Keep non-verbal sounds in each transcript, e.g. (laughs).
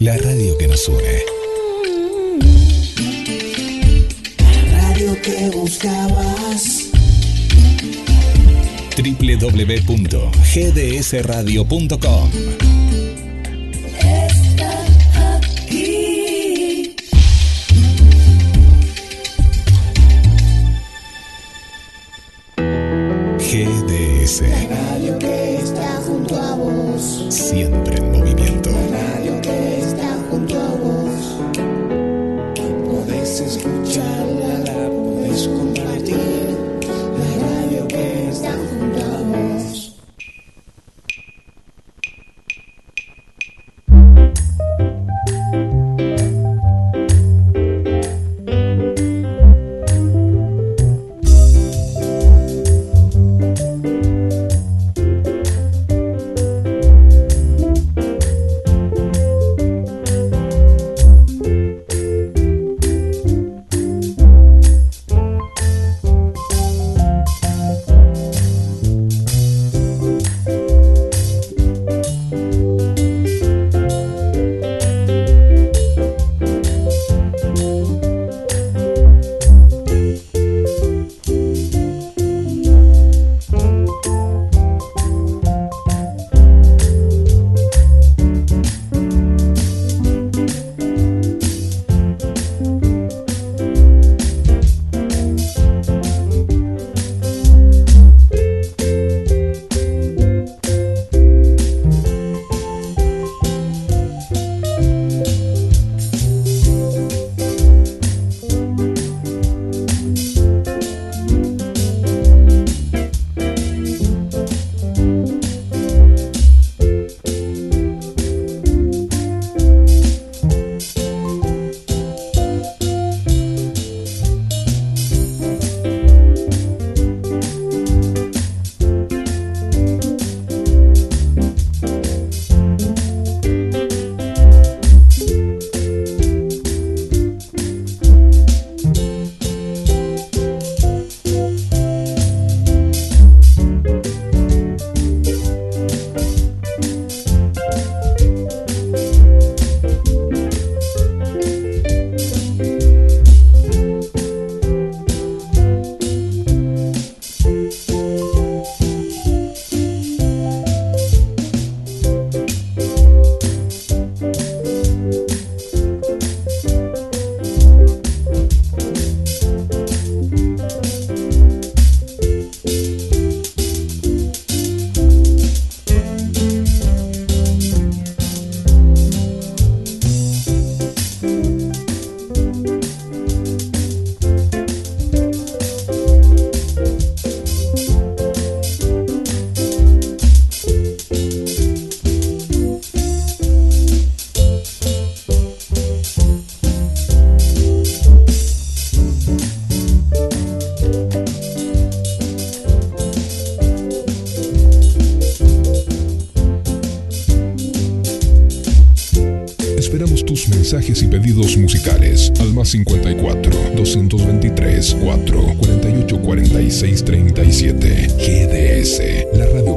La radio que nos une. La radio que buscabas. www.gdsradio.com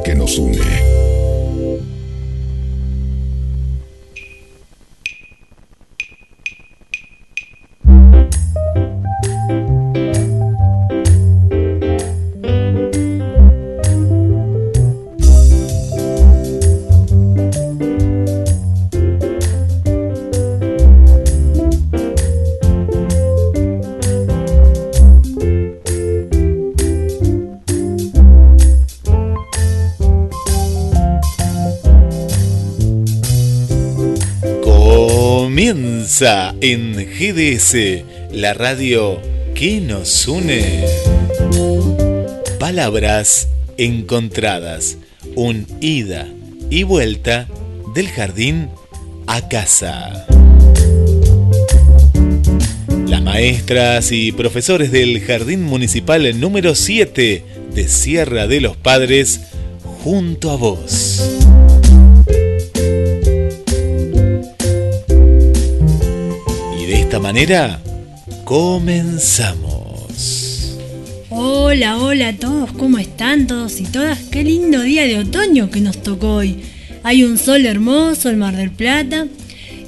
que nos une. GDS, la radio que nos une. Palabras encontradas, un ida y vuelta del jardín a casa. Las maestras y profesores del Jardín Municipal número 7 de Sierra de los Padres, junto a vos. Manera, comenzamos. Hola, hola a todos, ¿cómo están todos y todas? Qué lindo día de otoño que nos tocó hoy. Hay un sol hermoso, el Mar del Plata.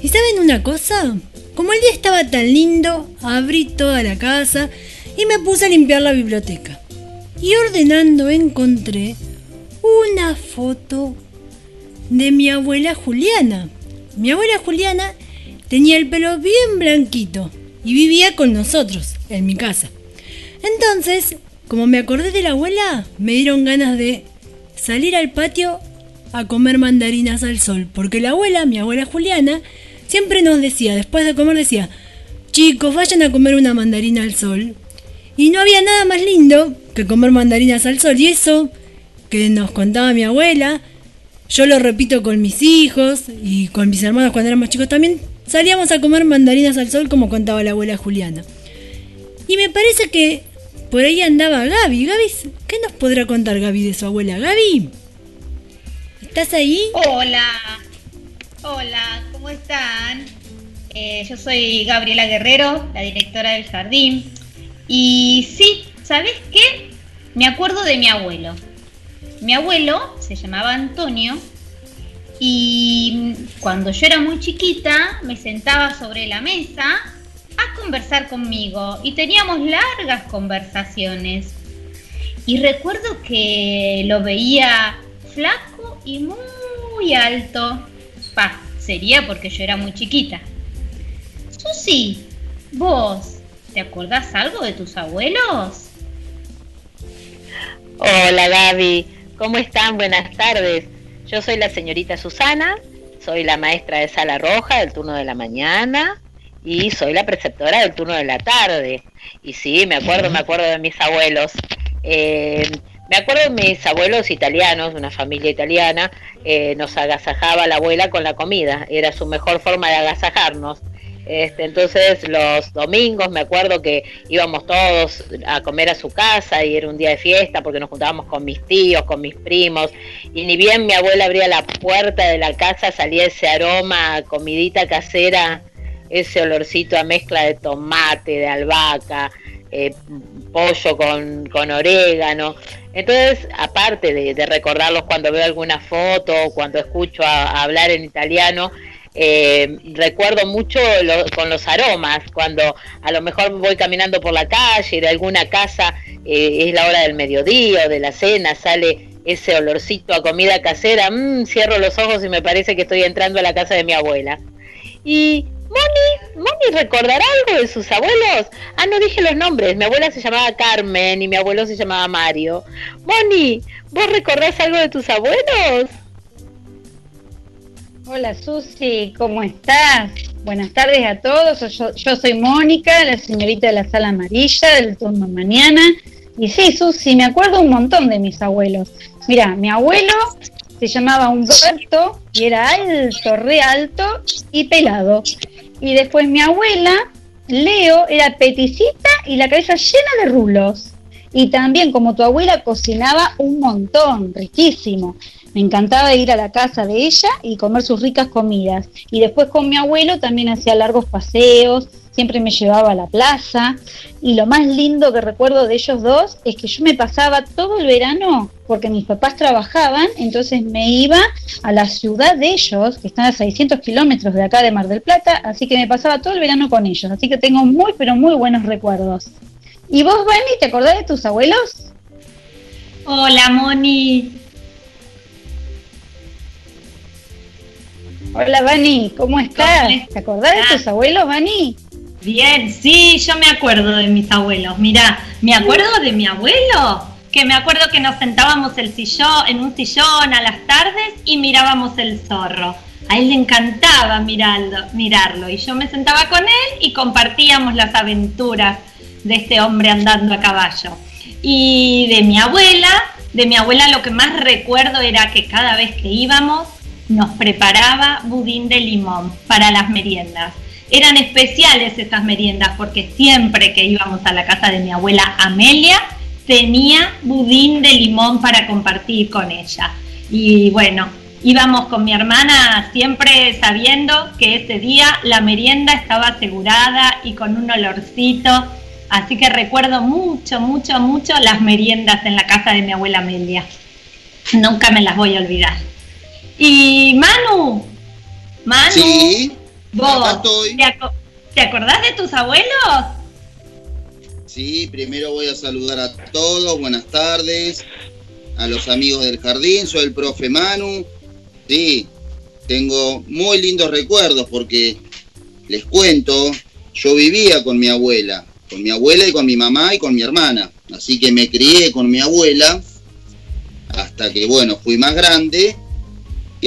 ¿Y saben una cosa? Como el día estaba tan lindo, abrí toda la casa y me puse a limpiar la biblioteca. Y ordenando encontré una foto de mi abuela Juliana. Mi abuela Juliana tenía el pelo bien blanquito y vivía con nosotros, en mi casa. Entonces, como me acordé de la abuela, me dieron ganas de salir al patio a comer mandarinas al sol, porque la abuela, mi abuela Juliana, siempre nos decía, después de comer decía, chicos, vayan a comer una mandarina al sol. Y no había nada más lindo que comer mandarinas al sol. Y eso que nos contaba mi abuela, yo lo repito con mis hijos y con mis hermanos cuando éramos chicos también, salíamos a comer mandarinas al sol como contaba la abuela Juliana. Y me parece que por ahí andaba Gaby. Gaby, ¿qué nos podrá contar Gaby de su abuela? Gaby, ¿estás ahí? Hola, hola, ¿cómo están? Eh, yo soy Gabriela Guerrero, la directora del jardín. Y sí, ¿sabes qué? Me acuerdo de mi abuelo. Mi abuelo se llamaba Antonio y cuando yo era muy chiquita me sentaba sobre la mesa a conversar conmigo y teníamos largas conversaciones. Y recuerdo que lo veía flaco y muy alto. Pa, sería porque yo era muy chiquita. Susi, vos, ¿te acordás algo de tus abuelos? Hola Gaby, ¿cómo están? Buenas tardes. Yo soy la señorita Susana, soy la maestra de sala roja del turno de la mañana y soy la preceptora del turno de la tarde. Y sí, me acuerdo, me acuerdo de mis abuelos. Eh, me acuerdo de mis abuelos italianos, de una familia italiana, eh, nos agasajaba la abuela con la comida, era su mejor forma de agasajarnos. Este, entonces los domingos me acuerdo que íbamos todos a comer a su casa y era un día de fiesta porque nos juntábamos con mis tíos, con mis primos y ni bien mi abuela abría la puerta de la casa salía ese aroma comidita casera, ese olorcito a mezcla de tomate, de albahaca, eh, pollo con, con, orégano. Entonces, aparte de, recordarlos cuando veo alguna foto, cuando escucho hablar en italiano, eh, recuerdo mucho lo, con los aromas, cuando a lo mejor voy caminando por la calle de alguna casa, eh, es la hora del mediodía o de la cena, sale ese olorcito a comida casera, mmm, cierro los ojos y me parece que estoy entrando a la casa de mi abuela. Y Moni, Moni, ¿recordará algo de sus abuelos? Ah, no dije los nombres. Mi abuela se llamaba Carmen y mi abuelo se llamaba Mario. Moni, ¿vos recordás algo de tus abuelos? Hola Susi, ¿cómo estás? Buenas tardes a todos. Yo, soy Mónica, la señorita de la sala amarilla del turno mañana. Y sí, Susi, me acuerdo un montón de mis abuelos. Mira, mi abuelo se llamaba Humberto y era alto, re alto y pelado. Y después mi abuela, Leo, era peticita y la cabeza llena de rulos. Y también como tu abuela cocinaba un montón, riquísimo. Me encantaba ir a la casa de ella y comer sus ricas comidas. Y después con mi abuelo también hacía largos paseos, siempre me llevaba a la plaza. Y lo más lindo que recuerdo de ellos dos es que yo me pasaba todo el verano, porque mis papás trabajaban, entonces me iba a la ciudad de ellos, que están a 600 kilómetros de acá de Mar del Plata, así que me pasaba todo el verano con ellos. Así que tengo muy, pero muy buenos recuerdos. ¿Y vos, Vani, te acordás de tus abuelos? Hola, Moni. Hola, Vani, ¿cómo estás? ¿Te acordás de tus abuelos, Vani? Bien, sí, yo me acuerdo de mis abuelos. Mira, me acuerdo de mi abuelo, que me acuerdo que nos sentábamos el sillón, en un sillón a las tardes y mirábamos el zorro. A él le encantaba mirarlo, mirarlo y yo me sentaba con él y compartíamos las aventuras de este hombre andando a caballo. Y de mi abuela, de mi abuela lo que más recuerdo era que cada vez que íbamos nos preparaba budín de limón para las meriendas. Eran especiales esas meriendas porque siempre que íbamos a la casa de mi abuela Amelia tenía budín de limón para compartir con ella. Y bueno, íbamos con mi hermana siempre sabiendo que ese día la merienda estaba asegurada y con un olorcito. Así que recuerdo mucho, mucho, mucho las meriendas en la casa de mi abuela Amelia. Nunca me las voy a olvidar. Y Manu, Manu, Sí, vos, estoy. ¿te, te acordás de tus abuelos? Sí, primero voy a saludar a todos, buenas tardes, a los amigos del jardín, soy el profe Manu. Sí, tengo muy lindos recuerdos porque les cuento, yo vivía con mi abuela, con mi abuela y con mi mamá y con mi hermana, así que me crié con mi abuela hasta que, bueno, fui más grande,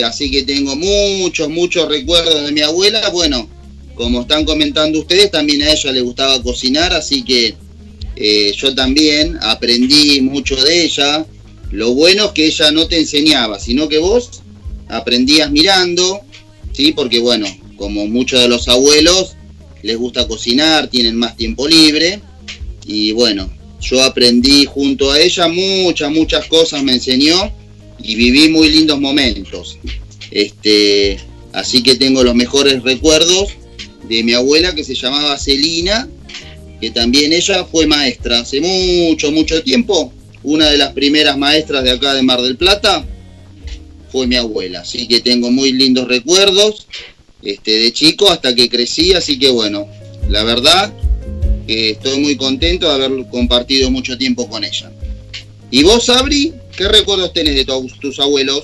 así que tengo muchos, muchos recuerdos de mi abuela, bueno, como están comentando ustedes, también a ella le gustaba cocinar, así que eh, yo también aprendí mucho de ella. Lo bueno es que ella no te enseñaba, sino que vos aprendías mirando, ¿sí? Porque bueno, como muchos de los abuelos les gusta cocinar, tienen más tiempo libre y bueno, yo aprendí junto a ella muchas, muchas cosas me enseñó y viví muy lindos momentos. Este, así que tengo los mejores recuerdos de mi abuela que se llamaba Celina, que también ella fue maestra hace mucho, mucho tiempo. Una de las primeras maestras de acá de Mar del Plata fue mi abuela, así que tengo muy lindos recuerdos este, de chico hasta que crecí, así que bueno, la verdad que estoy muy contento de haber compartido mucho tiempo con ella. ¿Y vos, Sabri, qué recuerdos tenés de tu- tus abuelos?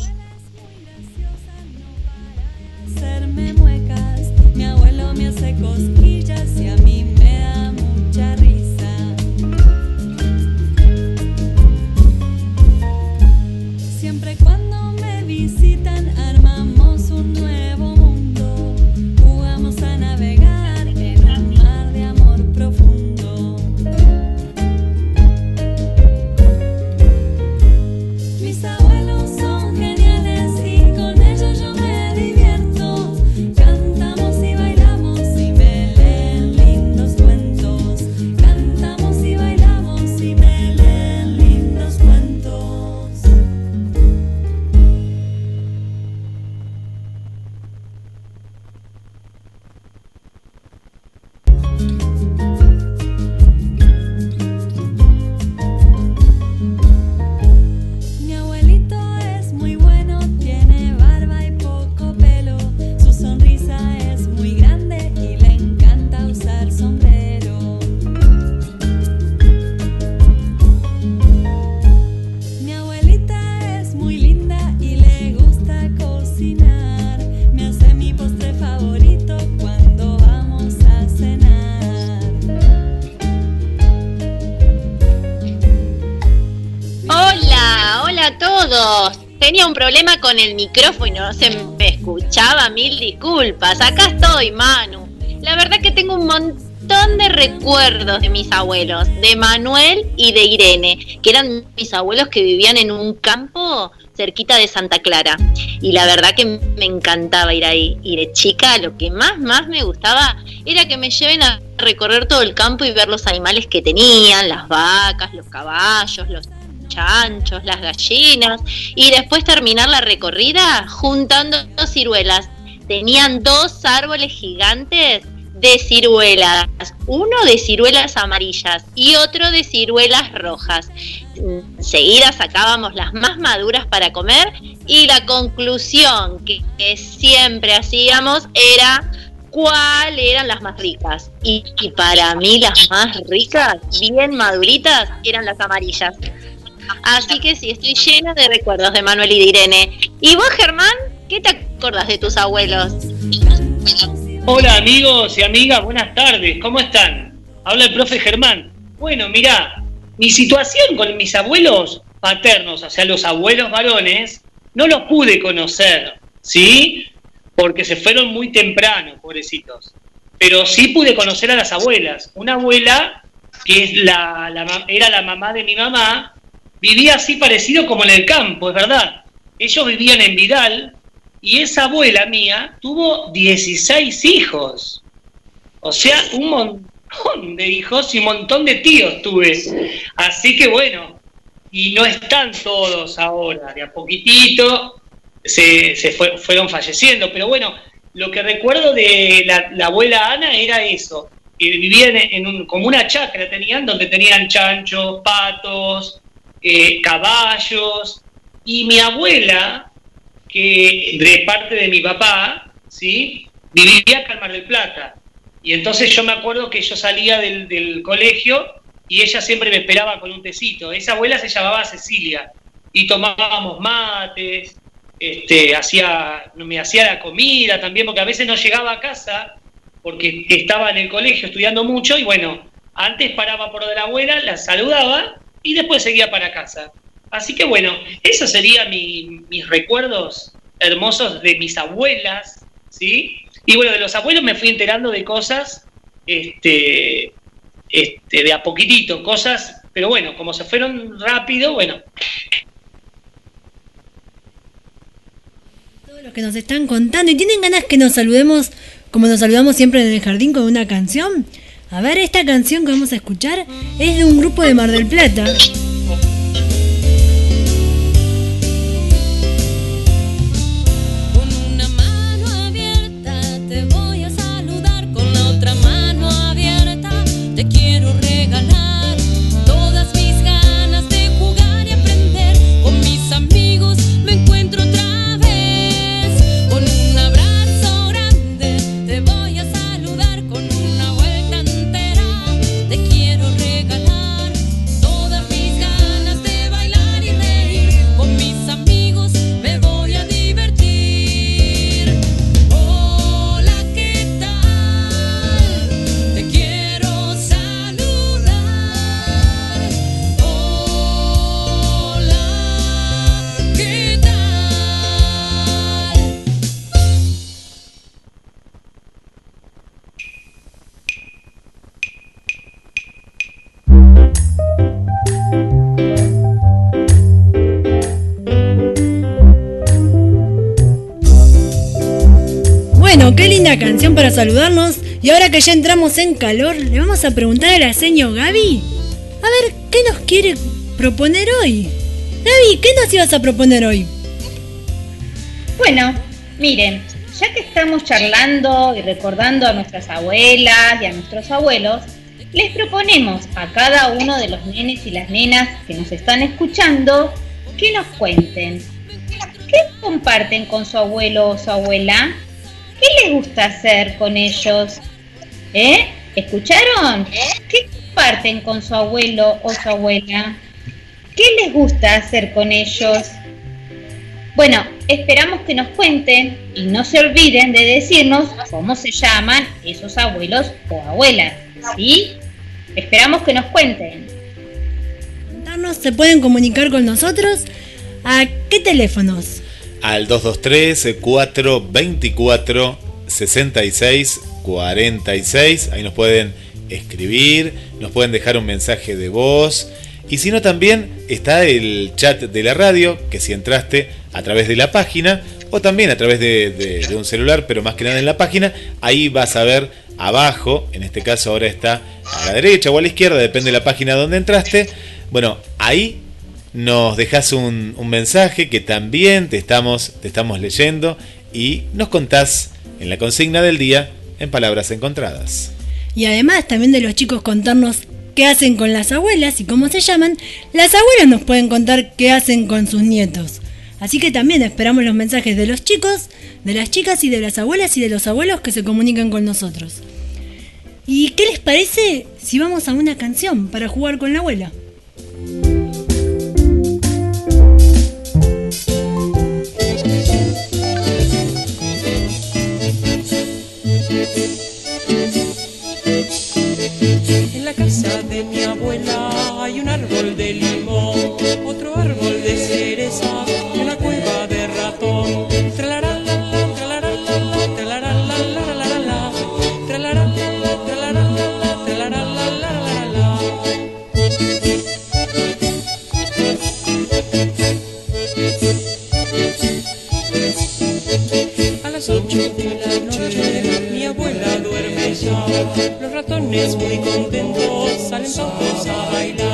Tenía un problema con el micrófono se me escuchaba, mil disculpas. Acá estoy, Manu. La verdad que tengo un montón de recuerdos de mis abuelos, de Manuel y de Irene, que eran mis abuelos que vivían en un campo cerquita de Santa Clara. Y la verdad que me encantaba ir ahí. Y de chica lo que más, más me gustaba era que me lleven a recorrer todo el campo y ver los animales que tenían, las vacas, los caballos, los chanchos, las gallinas, y después terminar la recorrida juntando ciruelas. Tenían dos árboles gigantes de ciruelas, uno de ciruelas amarillas y otro de ciruelas rojas. Enseguida sacábamos las más maduras para comer y la conclusión que, siempre hacíamos era cuál eran las más ricas. Y para mí las más ricas, bien maduritas, eran las amarillas. Así que sí, estoy llena de recuerdos de Manuel y de Irene. ¿Y vos, Germán? ¿Qué te acordás de tus abuelos? Hola amigos y amigas, buenas tardes, ¿cómo están? Habla el profe Germán. Bueno, mirá, mi situación con mis abuelos paternos, o sea, los abuelos varones, no los pude conocer, ¿sí? Porque se fueron muy temprano, pobrecitos. Pero sí pude conocer a las abuelas. Una abuela, que es la, era la mamá de mi mamá, vivía así parecido como en el campo, es verdad. Ellos vivían en Vidal y esa abuela mía tuvo 16 hijos. O sea, un montón de hijos y un montón de tíos tuve. Así que bueno, y no están todos ahora, de a poquitito se, se fue- fueron falleciendo. Pero bueno, lo que recuerdo de la, la abuela Ana era eso, que vivían en un, como una chacra tenían, donde tenían chanchos, patos, eh, caballos, y mi abuela, que de parte de mi papá, ¿sí? vivía acá en Mar del Plata. Y entonces yo me acuerdo que yo salía del, del colegio y ella siempre me esperaba con un tecito. Esa abuela se llamaba Cecilia y tomábamos mates, este, hacía, me hacía la comida también, porque a veces no llegaba a casa porque estaba en el colegio estudiando mucho y bueno, antes paraba por de la abuela, la saludaba y después seguía para casa. Así que bueno, esos serían mi- mis recuerdos hermosos de mis abuelas, ¿sí? Y bueno, de los abuelos me fui enterando de cosas, este, este, de a poquitito, cosas, pero bueno, como se fueron rápido, bueno, Todos los que nos están contando y tienen ganas que nos saludemos como nos saludamos siempre en el jardín con una canción. A ver, esta canción que vamos a escuchar es de un grupo de Mar del Plata. Linda canción para saludarnos. Y ahora que ya entramos en calor, le vamos a preguntar a la señor Gaby. A ver, ¿qué nos quiere proponer hoy? Gaby, ¿qué nos ibas a proponer hoy? Bueno, miren, ya que estamos charlando y recordando a nuestras abuelas y a nuestros abuelos, les proponemos a cada uno de los nenes y las nenas que nos están escuchando que nos cuenten. ¿Qué comparten con su abuelo o su abuela? ¿Qué les gusta hacer con ellos? ¿Eh? ¿Escucharon? ¿Qué comparten con su abuelo o su abuela? ¿Qué les gusta hacer con ellos? Bueno, esperamos que nos cuenten y no se olviden de decirnos cómo se llaman esos abuelos o abuelas, ¿sí? Esperamos que nos cuenten. ¿Se pueden comunicar con nosotros? ¿A qué teléfonos? Al 223-424-6646. Ahí nos pueden escribir, nos pueden dejar un mensaje de voz. Y si no, también está el chat de la radio, que si entraste a través de la página o también a través de, de- de un celular, pero más que nada en la página, ahí vas a ver abajo, en este caso ahora está a la derecha o a la izquierda, depende de la página donde entraste. Bueno, ahí nos dejas un, mensaje que también te estamos, te estamos leyendo y nos contás en la consigna del día en palabras encontradas. Y además también de los chicos contarnos qué hacen con las abuelas y cómo se llaman, las abuelas nos pueden contar qué hacen con sus nietos. Así que también esperamos los mensajes de los chicos, de las chicas y de las abuelas y de los abuelos que se comunican con nosotros. ¿Y qué les parece si vamos a una canción para jugar con la abuela? En la casa de mi abuela hay un árbol Los ratones muy contentos salen todos a bailar.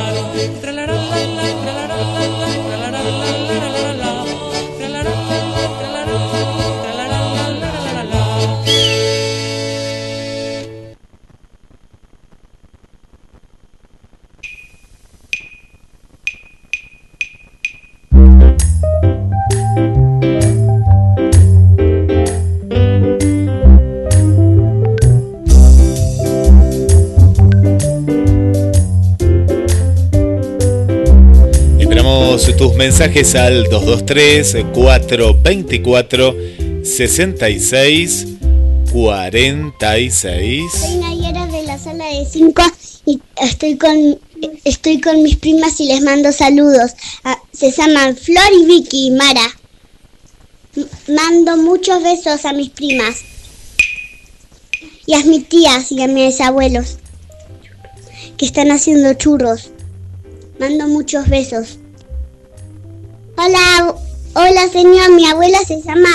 Tus mensajes al 223-424-66 46. Soy Nayara de la sala de 5 y estoy con, estoy con mis primas y les mando saludos. Ah, se llaman Flor y Vicky y Mara. Mando muchos besos a mis primas. Y a mis tías y a mis abuelos. Que están haciendo churros. Mando muchos besos. Hola, hola señor, mi abuela se llama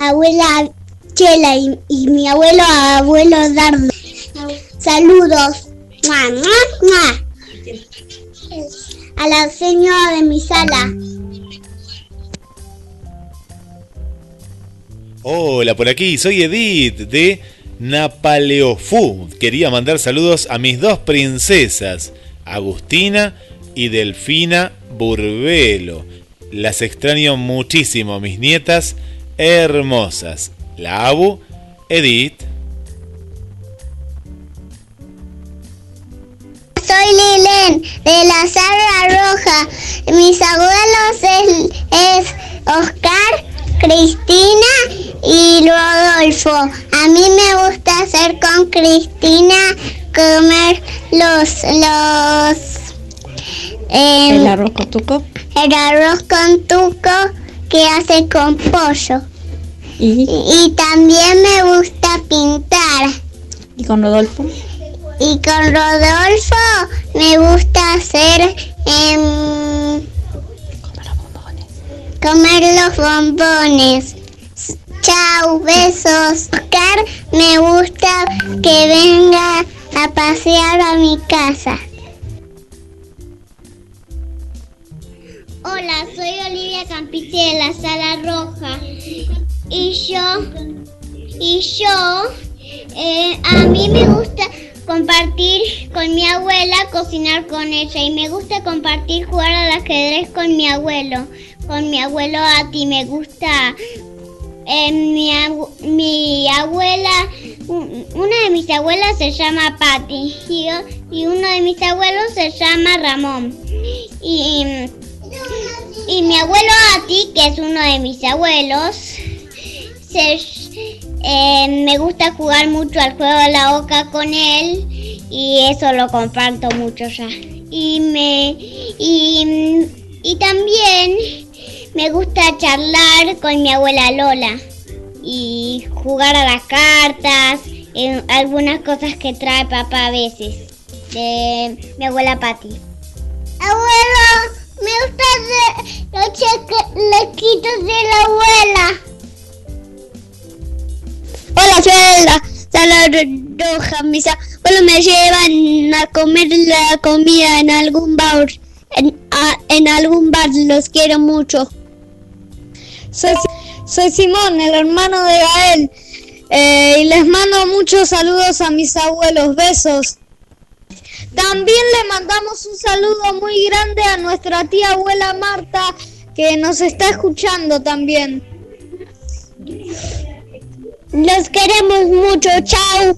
abuela Chela y, mi abuelo abuelo Dardo. Saludos. Mua, mua. A la señora de mi sala. Hola, por aquí, soy Edith de Napaleofú. Quería mandar saludos a mis dos princesas, Agustina y Delfina Burbelo. Las extraño muchísimo, mis nietas hermosas. La Abu, Edith. Soy Lilen de la sala roja. Mis abuelos es, es Oscar, Cristina y Rodolfo. A mí me gusta hacer con Cristina comer los los em, El arroz con tuco. El arroz con tuco que hace con pollo. ¿Y? Y también me gusta pintar. ¿Y con Rodolfo? Y con Rodolfo me gusta hacer em, comer los bombones. Chao, besos. Oscar, me gusta que venga a pasear a mi casa. Hola, soy Olivia Campiche de la Sala Roja. Y yo, y yo, eh, a mí me gusta compartir con mi abuela, cocinar con ella. Y me gusta compartir jugar al ajedrez con mi abuelo. Con mi abuelo Ati. Me gusta eh, mi, mi abuela, un- una de mis abuelas se llama Patti y, y uno de mis abuelos se llama Ramón. Y, y mi abuelo Ati, que es uno de mis abuelos, se, eh, me gusta jugar mucho al juego de la boca con él y eso lo comparto mucho ya. Y me y, y también me gusta charlar con mi abuela Lola y jugar a las cartas, en algunas cosas que trae papá a veces de mi abuela Patti. Abuelo, me gusta los chequequitos de la abuela. Hola, soy la sala roja. Mis abuelos me llevan a comer la comida en algún bar. En, en algún bar, los quiero mucho. Soy, soy Simón, el hermano de Gael. eh, y les mando muchos saludos a mis abuelos. Besos. También le mandamos un saludo muy grande a nuestra tía abuela Marta, que nos está escuchando también. Los queremos mucho. Chao.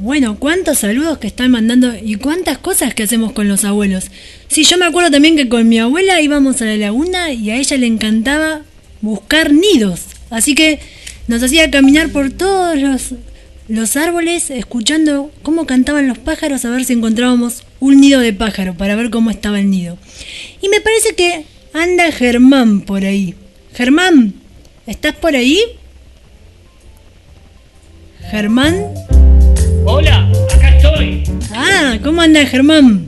Bueno, cuántos saludos que están mandando y cuántas cosas que hacemos con los abuelos. Sí, yo me acuerdo también que con mi abuela íbamos a la laguna y a ella le encantaba buscar nidos. Así que nos hacía caminar por todos los, los árboles escuchando cómo cantaban los pájaros a ver si encontrábamos un nido de pájaro para ver cómo estaba el nido. Y me parece que anda Germán por ahí. Germán, ¿estás por ahí? Germán. Hola, acá estoy. Ah, ¿cómo anda Germán?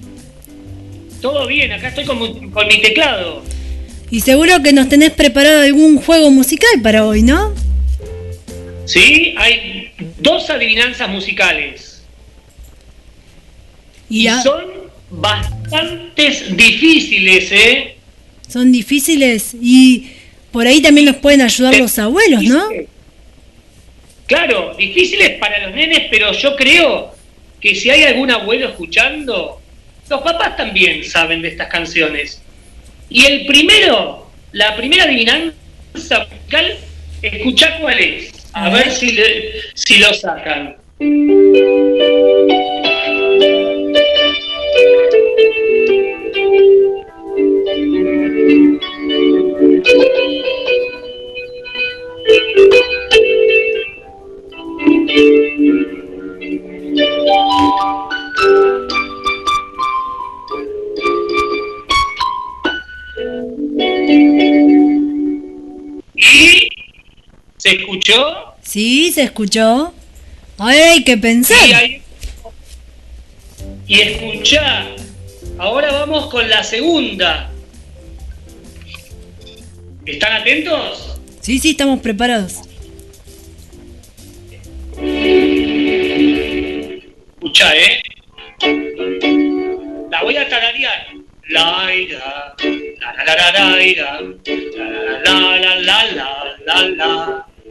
Todo bien, acá estoy con, con mi teclado. Y seguro que nos tenés preparado algún juego musical para hoy, ¿no? Sí, hay dos adivinanzas musicales. Y son bastantes difíciles, ¿eh? son difíciles y por ahí también nos pueden ayudar los abuelos, ¿no? Claro, difíciles para los nenes, pero yo creo que si hay algún abuelo escuchando, los papás también saben de estas canciones. Y el primero, la primera adivinanza musical, escuchá cuál es. A, ver. si, le- si lo sacan. ¿Se escuchó? Sí, se escuchó. Ahora hay que pensar. Y, escuchá. Ahora vamos con la segunda. ¿Están atentos? Sí, sí, estamos preparados. Escuchá, ¿eh? La voy a tararear. La la la la la la la la la la la la la la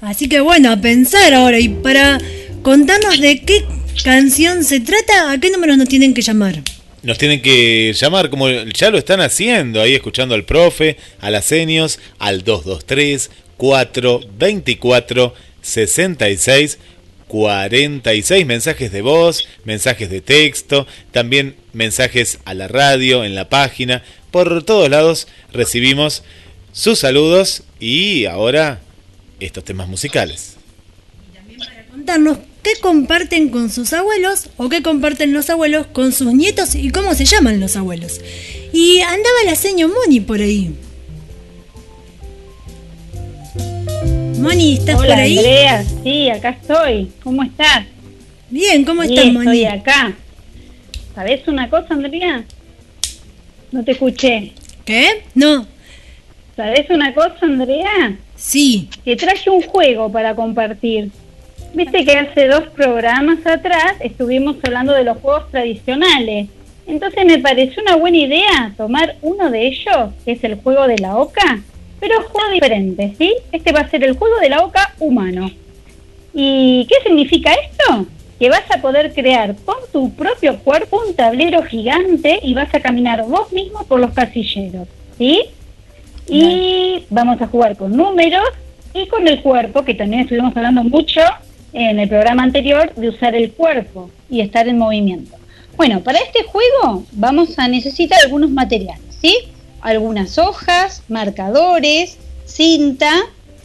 Así que bueno, a pensar ahora. Y para contarnos de qué canción se trata, ¿a qué números nos tienen que llamar? Nos tienen que llamar, como ya lo están haciendo, ahí escuchando al profe, a las senios, al 223 424 66 46 mensajes de voz, mensajes de texto, también mensajes a la radio, en la página. Por todos lados recibimos sus saludos y ahora estos temas musicales. Contarnos qué comparten con sus abuelos o qué comparten los abuelos con sus nietos y cómo se llaman los abuelos. Y andaba la seño Moni por ahí. Moni, ¿estás Hola, por ahí? Andrea, sí, acá estoy. ¿Cómo estás? Bien, ¿cómo estás, Estoy Moni? acá. ¿Sabes una cosa, Andrea? No te escuché. ¿Qué? No. ¿Sabes una cosa, Andrea? Sí. Que traje un juego para compartir. Viste que hace dos programas atrás estuvimos hablando de los juegos tradicionales. Entonces me pareció una buena idea tomar uno de ellos, que es el juego de la oca, pero juego diferente, ¿sí? Este va a ser el juego de la oca humano. ¿Y qué significa esto? Que vas a poder crear con tu propio cuerpo un tablero gigante y vas a caminar vos mismo por los casilleros, ¿sí? Y vamos a jugar con números y con el cuerpo, que también estuvimos hablando mucho en el programa anterior de usar el cuerpo y estar en movimiento. Bueno, para este juego vamos a necesitar algunos materiales, ¿sí? Algunas hojas, marcadores, cinta,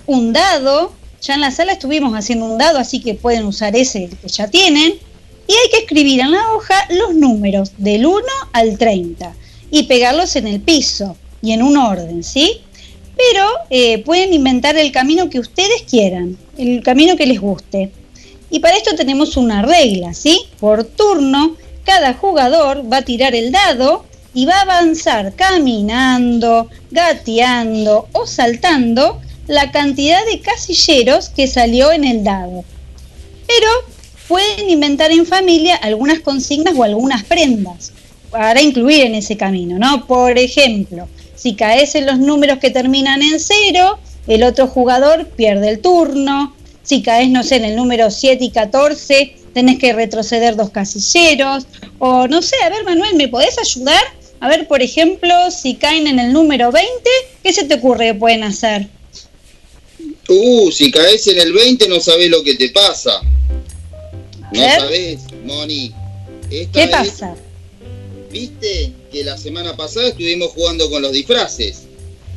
un dado. Ya en la sala estuvimos haciendo un dado, así que pueden usar ese que ya tienen. Y hay que escribir en la hoja los números del 1 al 30 y pegarlos en el piso y en un orden, ¿sí? Pero eh, pueden inventar el camino que ustedes quieran, el camino que les guste. Y para esto tenemos una regla, ¿sí? Por turno, cada jugador va a tirar el dado y va a avanzar caminando, gateando o saltando la cantidad de casilleros que salió en el dado. Pero pueden inventar en familia algunas consignas o algunas prendas para incluir en ese camino, ¿no? Por ejemplo, si caes en los números que terminan en cero, el otro jugador pierde el turno. Si caes, no sé, en el número 7 y 14, tenés que retroceder dos casilleros. O no sé, a ver, Manuel, ¿me podés ayudar? A ver, por ejemplo, si caen en el número 20, ¿qué se te ocurre que pueden hacer? Uh, si caes en el 20 no sabes lo que te pasa. No sabes, Moni. Esta ¿Qué vez, pasa? Viste que la semana pasada estuvimos jugando con los disfraces.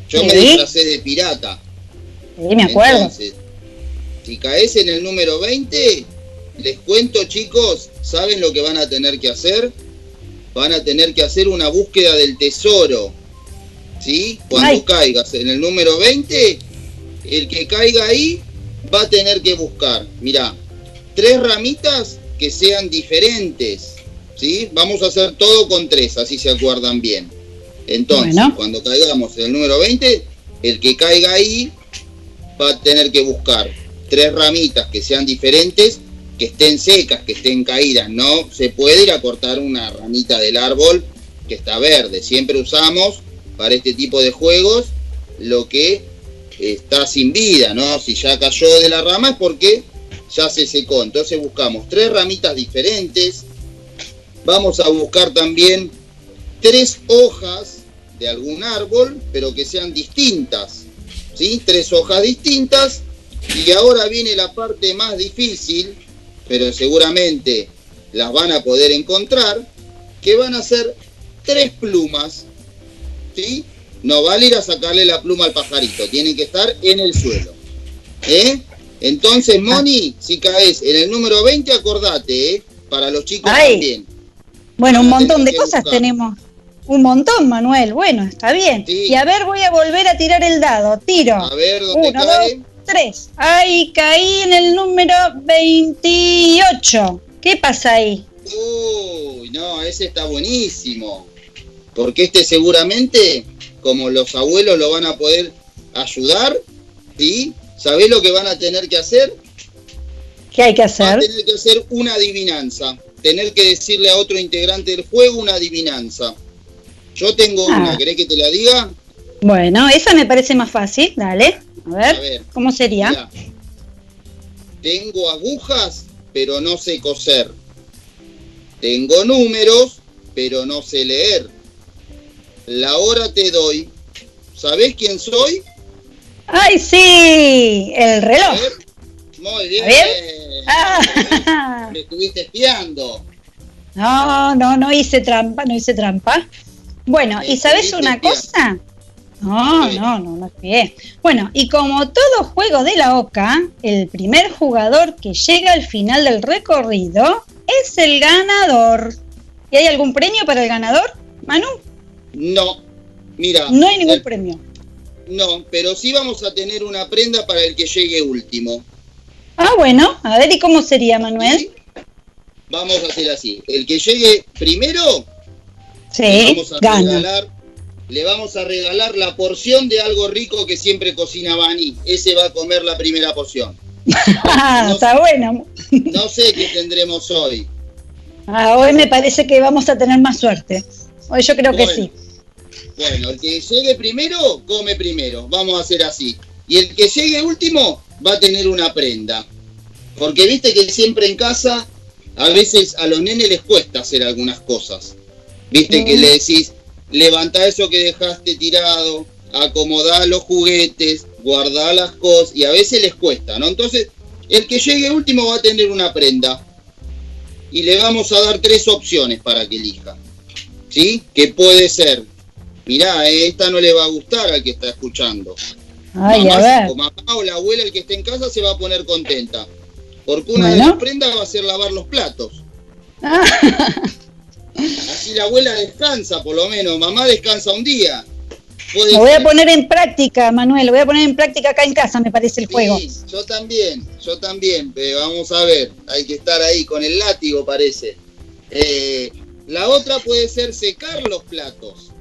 Yo Sí. me disfracé de pirata. Sí, me acuerdo. Entonces, si caes en el número 20, les cuento chicos, ¿saben lo que van a tener que hacer? Van a tener que hacer una búsqueda del tesoro. ¿Sí? Cuando Ay. caigas en el número 20, el que caiga ahí va a tener que buscar, mirá, tres ramitas que sean diferentes. ¿Sí? Vamos a hacer todo con tres, así se acuerdan bien. Entonces, Bueno. cuando caigamos en el número 20, el que caiga ahí va a tener que buscar tres ramitas que sean diferentes, que estén secas, que estén caídas. No se puede ir a cortar una ramita del árbol que está verde. Siempre usamos para este tipo de juegos lo que está sin vida, ¿no? Si ya cayó de la rama es porque ya se secó. Entonces buscamos tres ramitas diferentes. Vamos a buscar también tres hojas de algún árbol, pero que sean distintas. ¿sí? Tres hojas distintas Y ahora viene la parte más difícil, pero seguramente las van a poder encontrar, que van a ser tres plumas. ¿Sí? No vale ir a sacarle la pluma al pajarito, tienen que estar en el suelo. ¿Eh? Entonces, Moni, si caes en el número 20, acordate, ¿eh? Para los chicos Ay. también. Bueno, un montón de cosas buscar. tenemos. Un montón, Manuel. Bueno, está bien. Y a ver, voy a volver a tirar el dado. Tiro. A ver, ¿dónde Uno, cae? dos, tres. Ay, caí en el número 28. ¿Qué pasa ahí? Uy, no, ese está buenísimo. Porque este seguramente, como los abuelos lo van a poder ayudar, ¿sí? ¿Sabés lo que van a tener que hacer? ¿Qué hay que Van a hacer? tener que hacer una adivinanza. Tener que decirle a otro integrante del juego una adivinanza. Yo tengo Ah. una, ¿querés que te la diga? Bueno, esa me parece más fácil. Dale. A ver, A ver. ¿cómo sería? Mirá. Tengo agujas, pero no sé coser. Tengo números, pero no sé leer. La hora te doy. ¿Sabés quién soy? ¡Ay, sí! El reloj. Muy bien. ¿Está bien? Ah. (laughs) Me estuviste espiando. No, no, no hice trampa, no hice trampa. Bueno, ¿y sabes una espiando. cosa? No, no, no, no espié. Bueno, y como todo juego de la OCA, el primer jugador que llega al final del recorrido es el ganador. ¿Y hay algún premio para el ganador, Manu? No. Mira. No hay ningún el- premio. No, pero sí vamos a tener una prenda para el que llegue último. Ah, bueno, a ver, ¿y cómo sería, Manuel? Vamos a hacer así. El que llegue primero, le vamos a gana. regalar, le vamos a regalar la porción de algo rico que siempre cocina Bani. Ese va a comer la primera porción. (laughs) Ah, está bueno. No sé qué tendremos hoy. Ah, hoy me parece que vamos a tener más suerte. Hoy yo creo que sí. Bueno, el que llegue primero, come primero. Vamos a hacer así. Y el que llegue último va a tener una prenda. Porque viste que siempre en casa, a veces a los nenes les cuesta hacer algunas cosas. Viste que le decís, levanta eso que dejaste tirado, acomodá los juguetes, guardá las cosas, y a veces les cuesta, ¿no? Entonces, el que llegue último va a tener una prenda. Y le vamos a dar tres opciones para que elija. ¿Sí? Que puede ser, mirá, esta no le va a gustar al que está escuchando. Ay, mamá, a ver. o mamá o la abuela, el que esté en casa, se va a poner contenta. Porque una de las prendas va a ser lavar los platos. Ah. Así la abuela descansa, por lo menos. Mamá descansa un día. Lo voy a poner en práctica, Manuel. Lo voy a poner en práctica acá en casa, me parece el juego. Sí, yo también, yo también. pero vamos a ver, hay que estar ahí con el látigo, parece. Eh, la otra puede ser secar los platos.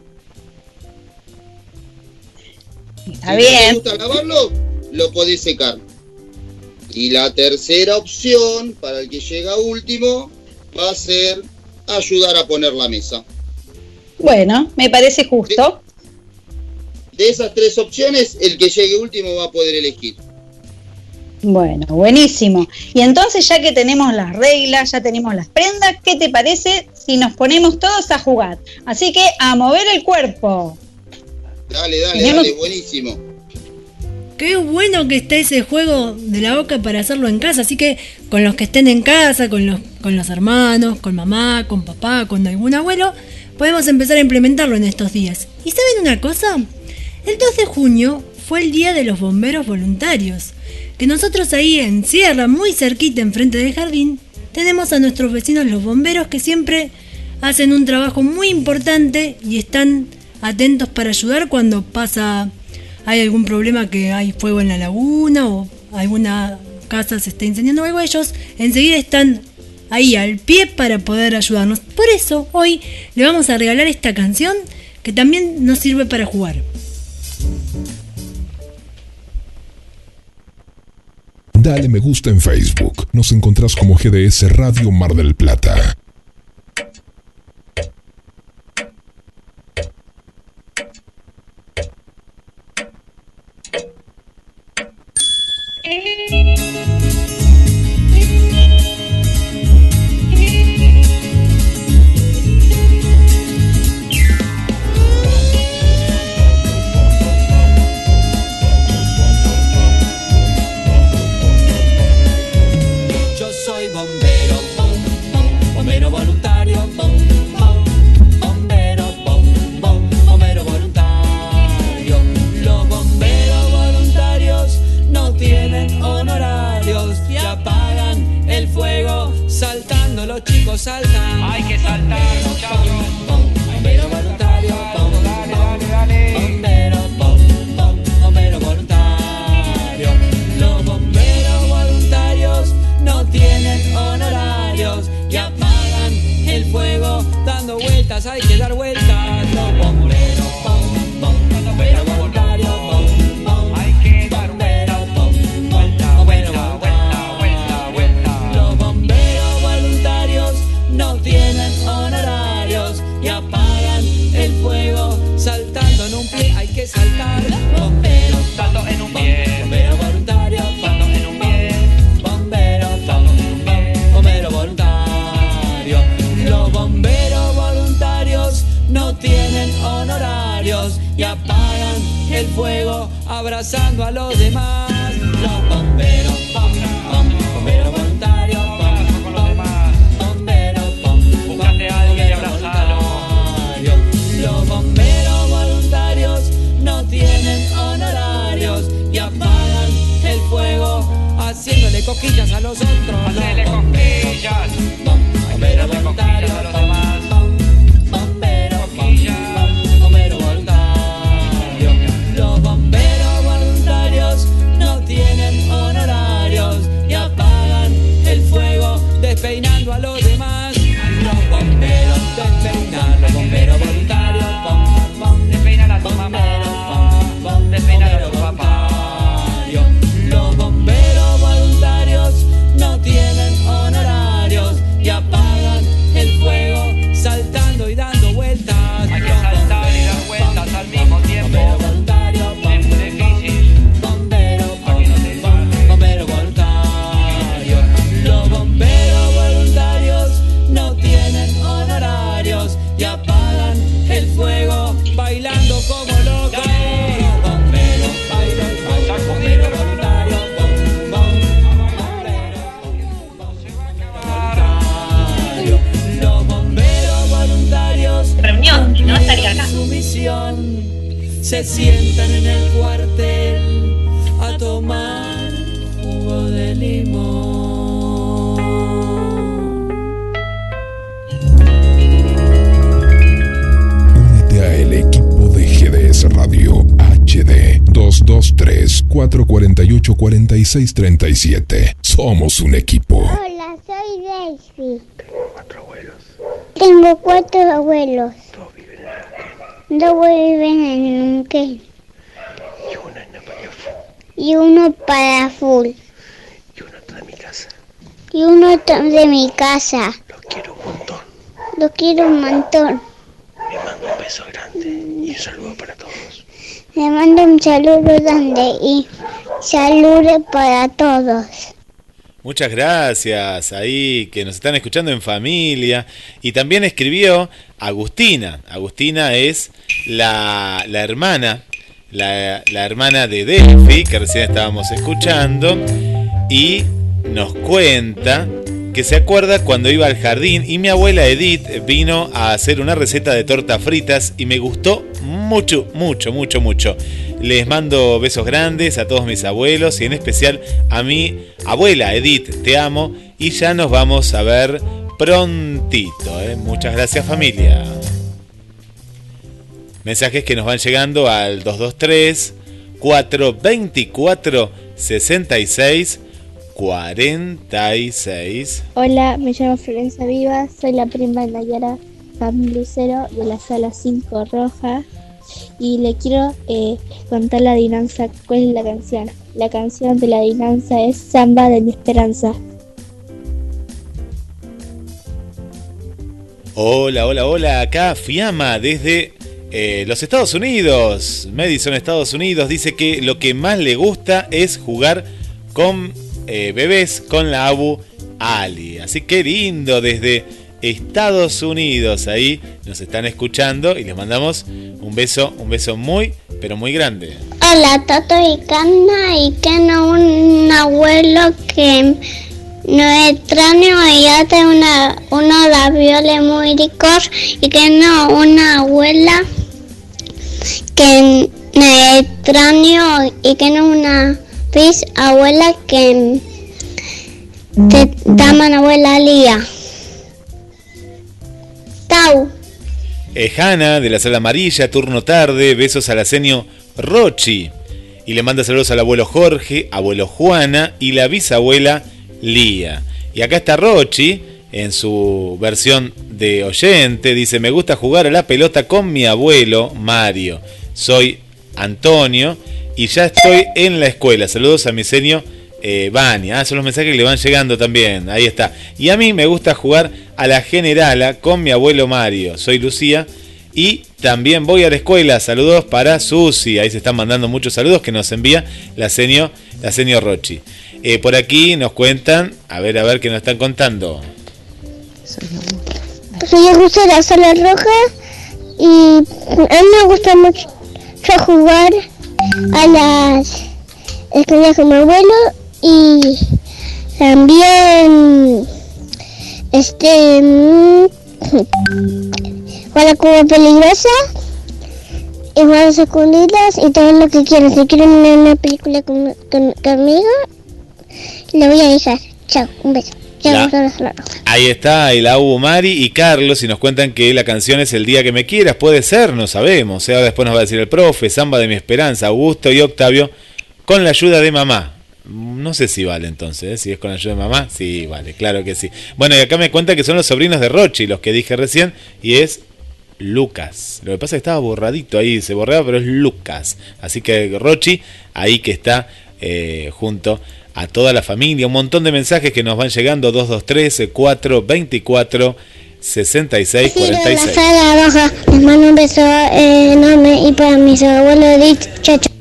Está si bien. no te gusta lavarlo, lo podés secar. Y la tercera opción, para el que llega último, va a ser ayudar a poner la mesa. Bueno, me parece justo. De esas tres opciones, el que llegue último va a poder elegir. Bueno, buenísimo. Y entonces ya que tenemos las reglas, ya tenemos las prendas, ¿qué te parece si nos ponemos todos a jugar? Así que a mover el cuerpo. Dale, dale, Tenemos- dale, buenísimo. Qué bueno que está ese juego de la boca para hacerlo en casa. Así que con los que estén en casa, con los, con los hermanos, con mamá, con papá, con algún abuelo, podemos empezar a implementarlo en estos días. ¿Y saben una cosa? El 2 de junio fue el Día de los Bomberos Voluntarios. Que nosotros ahí en Sierra, muy cerquita enfrente del jardín, tenemos a nuestros vecinos los bomberos que siempre hacen un trabajo muy importante y están atentos para ayudar cuando pasa hay algún problema que hay fuego en la laguna o alguna casa se está incendiando o algo, ellos enseguida están ahí al pie para poder ayudarnos. Por eso hoy le vamos a regalar esta canción que también nos sirve para jugar. Dale me gusta en Facebook. Nos encontrás como GDS Radio Mar del Plata. chicos saltan. Hay que saltar, muchachos. Abrazando a los demás. Los bomberos, bom, bom, bomberos voluntarios, bom, bom, bomberos, bom, buscate a alguien y abrazalo. Los bomberos voluntarios no tienen honorarios y apagan el fuego haciéndole cosquillas a los otros. 223-448-4637. Somos un equipo. Hola, soy Daisy. Tengo cuatro abuelos. Tengo cuatro abuelos. Dos viven en Neuquén. Y uno para full. Y uno de mi casa. Y uno de mi casa. Los quiero un montón. Los quiero un montón. Me mando un beso grande y un saludo para todos. Le mando un saludo grande y saludo para todos. Muchas gracias ahí que nos están escuchando en familia. Y también escribió Agustina. Agustina es la, la hermana, la, la hermana de Delphi, que recién estábamos escuchando. Y nos cuenta que se acuerda cuando iba al jardín y mi abuela Edith vino a hacer una receta de tortas fritas y me gustó mucho, mucho, mucho, mucho. Les mando besos grandes a todos mis abuelos y en especial a mi abuela Edith, te amo y ya nos vamos a ver prontito. ¿eh? Muchas gracias familia. Mensajes que nos van llegando al 223 424 66 46. Hola, me llamo Florencia Vivas, soy la prima de Nayara Fan Lucero de la sala 5 Roja y le quiero eh, contar la adivinanza. ¿Cuál es la canción? La canción de la adivinanza es Samba de mi Esperanza. Hola, hola, hola, acá Fiamma desde eh, los Estados Unidos. Madison, Estados Unidos, dice que lo que más le gusta es jugar con eh, bebés con la Abu Ali. Así que lindo desde Estados Unidos. Ahí nos están escuchando y les mandamos un beso, un beso muy, pero muy grande. Hola, Tato y Cana y tengo un abuelo que no extraño y hace unos ravioles muy ricos y que no una abuela que no extraño y que no una bis abuela que te llaman abuela Lía. Tau. Hanna de la sala amarilla, turno tarde, besos al asenio Rochi. Y le manda saludos al abuelo Jorge, abuelo Juana y la bisabuela Lía. Y acá está Rochi en su versión de oyente. Dice, me gusta jugar a la pelota con mi abuelo Mario. Soy Antonio y ya estoy en la escuela. Saludos a mi senio eh. Ah, son los mensajes que le van llegando también. Ahí está. Y a mí me gusta jugar a la generala con mi abuelo Mario. Soy Lucía. Y también voy a la escuela. Saludos para Susi. Ahí se están mandando muchos saludos que nos envía la senio, la senio Rochi. Eh, por aquí nos cuentan, a ver, a ver qué nos están contando. Soy José de la Sala Roja y a mí me gusta mucho jugar a las escondidas con mi abuelo y también este mm, jugar la cuba peligrosa y jugar escondidas y todo lo que quieran. Si quieren ver una película con- con- conmigo, le voy a dejar. Chao, un beso. La- la. Ahí está el Abu Mari y Carlos y nos cuentan que la canción es El día que me quieras. Puede ser, no sabemos. O sea, después nos va a decir el profe, Samba de mi esperanza, Augusto y Octavio, con la ayuda de mamá. No sé si vale entonces, ¿eh? si es con la ayuda de mamá, sí, vale, claro que sí. Bueno, y acá me cuenta que son los sobrinos de Rochi, los que dije recién, y es Lucas. Lo que pasa es que estaba borradito ahí, se borraba, pero es Lucas. Así que Rochi, ahí que está eh, junto a toda la familia. Un montón de mensajes que nos van llegando, 223 424 66 de la 46. Sala Roja, les mando un beso eh, enorme y para mis abuelos dicho, chao, chao.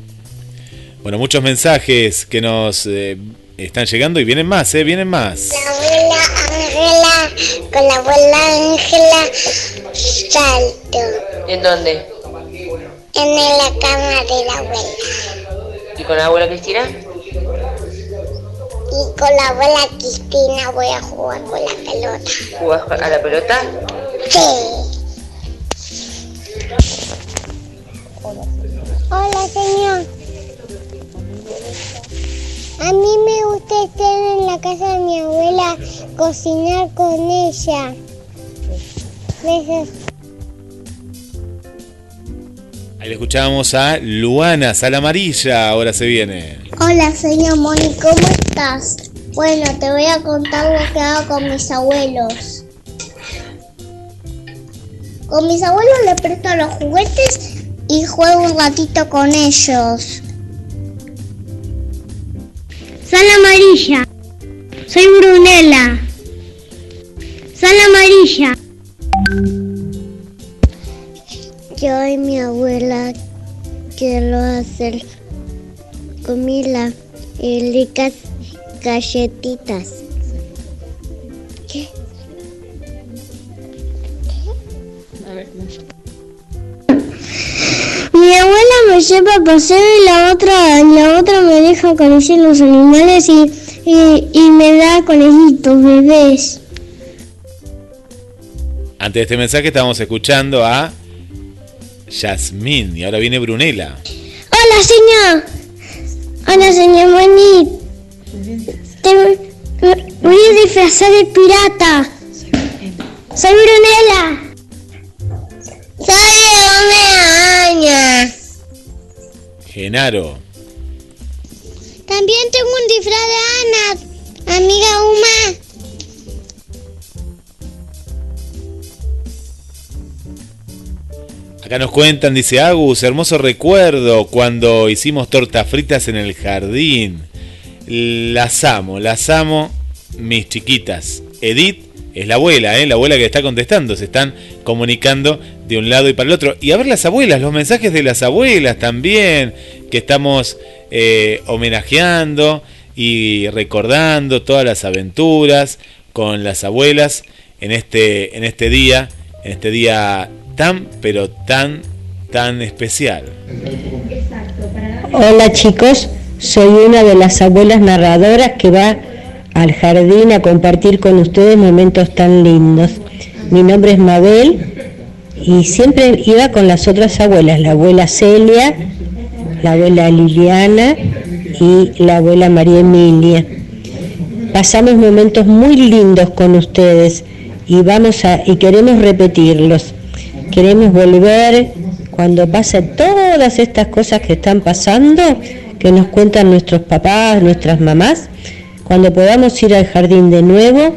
Bueno, muchos mensajes que nos eh, están llegando y vienen más, ¿eh? Vienen más. abuela Ángela, con la abuela Ángela salto ¿En dónde? en la cama de la abuela ¿Y con la abuela Cristina? Y con la abuela Cristina voy a jugar con la pelota. ¿Jugás a la pelota? Sí. Hola señor. A mí me gusta estar en la casa de mi abuela, cocinar con ella. Besos. Ahí le escuchábamos a Luana, Sala Amarilla, ahora se viene. Hola, señor Moni, ¿cómo estás? Bueno, te voy a contar lo que hago con mis abuelos. Con mis abuelos les presto los juguetes y juego un ratito con ellos. Sala amarilla. Soy Brunella. Sala amarilla. Yo y mi abuela quiero hacer comida y ricas galletitas. ¿Qué? Mi abuela me lleva a paseo y la otra, la otra me deja acariciar los animales y, y, y me da conejitos, bebés. Antes de este mensaje estábamos escuchando a Yasmín y ahora viene Brunella. Hola, señor. Hola, señor Moni. Te voy a disfrazar de pirata. Soy Brunella. Soy de años. Genaro. También tengo un disfraz de Ana, amiga Uma. Acá nos cuentan, dice Agus, hermoso recuerdo cuando hicimos tortas fritas en el jardín. Las amo, las amo, mis chiquitas. Edith es la abuela, ¿eh? la abuela que está contestando, se están comunicando de un lado y para el otro. Y a ver las abuelas, los mensajes de las abuelas también, que estamos eh, homenajeando y recordando todas las aventuras con las abuelas en este, en este día, en este día tan, pero tan, tan especial. Hola chicos, soy una de las abuelas narradoras que va al jardín a compartir con ustedes momentos tan lindos. Mi nombre es Mabel y siempre iba con las otras abuelas, la abuela Celia, la abuela Liliana y la abuela María Emilia. Pasamos momentos muy lindos con ustedes y vamos a y queremos repetirlos. Queremos volver cuando pasen todas estas cosas que están pasando, que nos cuentan nuestros papás, nuestras mamás, cuando podamos ir al jardín de nuevo,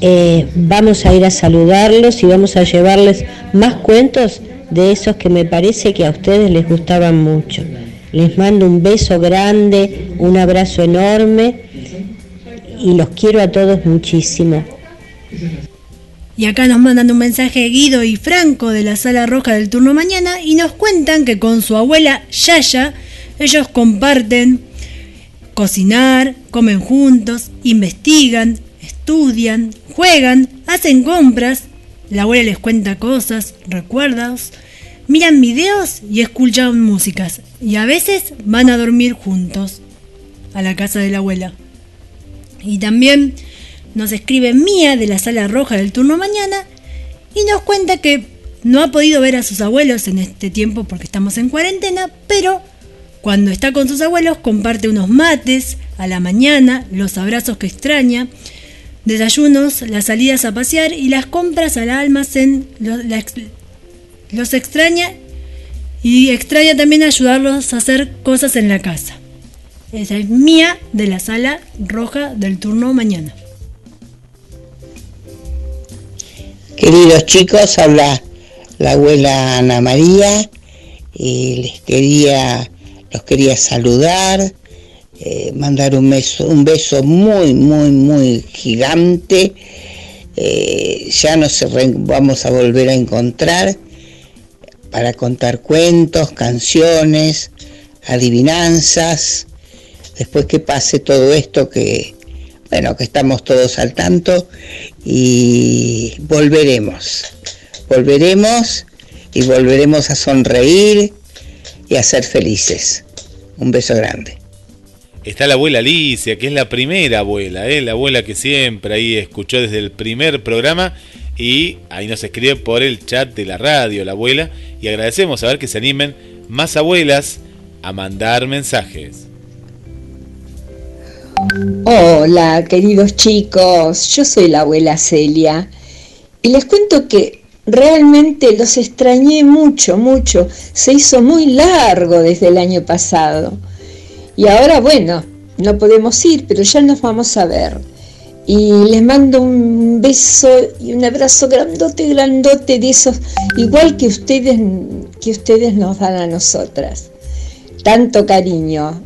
eh, vamos a ir a saludarlos y vamos a llevarles más cuentos de esos que me parece que a ustedes les gustaban mucho. Les mando un beso grande, un abrazo enorme y los quiero a todos muchísimo. Y acá nos mandan un mensaje Guido y Franco de la Sala Roja del turno mañana y nos cuentan que con su abuela Yaya ellos comparten cocinar, comen juntos, investigan, estudian, juegan, hacen compras, la abuela les cuenta cosas, recuerdos, miran videos y escuchan músicas y a veces van a dormir juntos a la casa de la abuela. Y también nos escribe Mía de la Sala Roja del turno mañana y nos cuenta que no ha podido ver a sus abuelos en este tiempo porque estamos en cuarentena, pero cuando está con sus abuelos comparte unos mates a la mañana, los abrazos que extraña, desayunos, las salidas a pasear y las compras al almacén. Los, los extraña y extraña también ayudarlos a hacer cosas en la casa. Esa es Mía de la Sala Roja del turno mañana. Queridos chicos, habla la abuela Ana María y les quería, los quería saludar, eh, mandar un beso, un beso muy, muy, muy gigante. Eh, ya nos vamos a volver a encontrar para contar cuentos, canciones, adivinanzas, después que pase todo esto que, bueno, que estamos todos al tanto y volveremos, volveremos y volveremos a sonreír y a ser felices. Un beso grande. Está la abuela Alicia, que es la primera abuela, ¿eh? la abuela que siempre ahí escuchó desde el primer programa y ahí nos escribe por el chat de la radio, la abuela, y agradecemos a ver que se animen más abuelas a mandar mensajes. Hola, queridos chicos, yo soy la abuela Celia y les cuento que realmente los extrañé mucho, mucho. Se hizo muy largo desde el año pasado. Y ahora, bueno, no podemos ir, pero ya nos vamos a ver. Y les mando un beso y un abrazo grandote, grandote de esos, igual que ustedes, que ustedes nos dan a nosotras. Tanto cariño.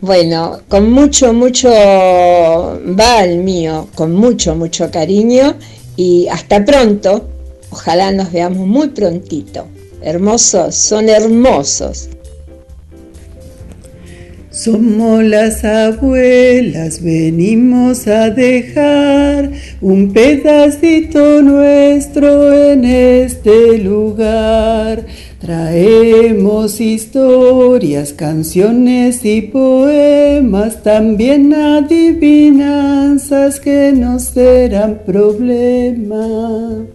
Bueno, con mucho, mucho, va el mío, con mucho, mucho cariño y hasta pronto. Ojalá nos veamos muy prontito. Hermosos, son hermosos. Somos las abuelas, venimos a dejar un pedacito nuestro en este lugar. Traemos historias, canciones y poemas, también adivinanzas que no serán problema.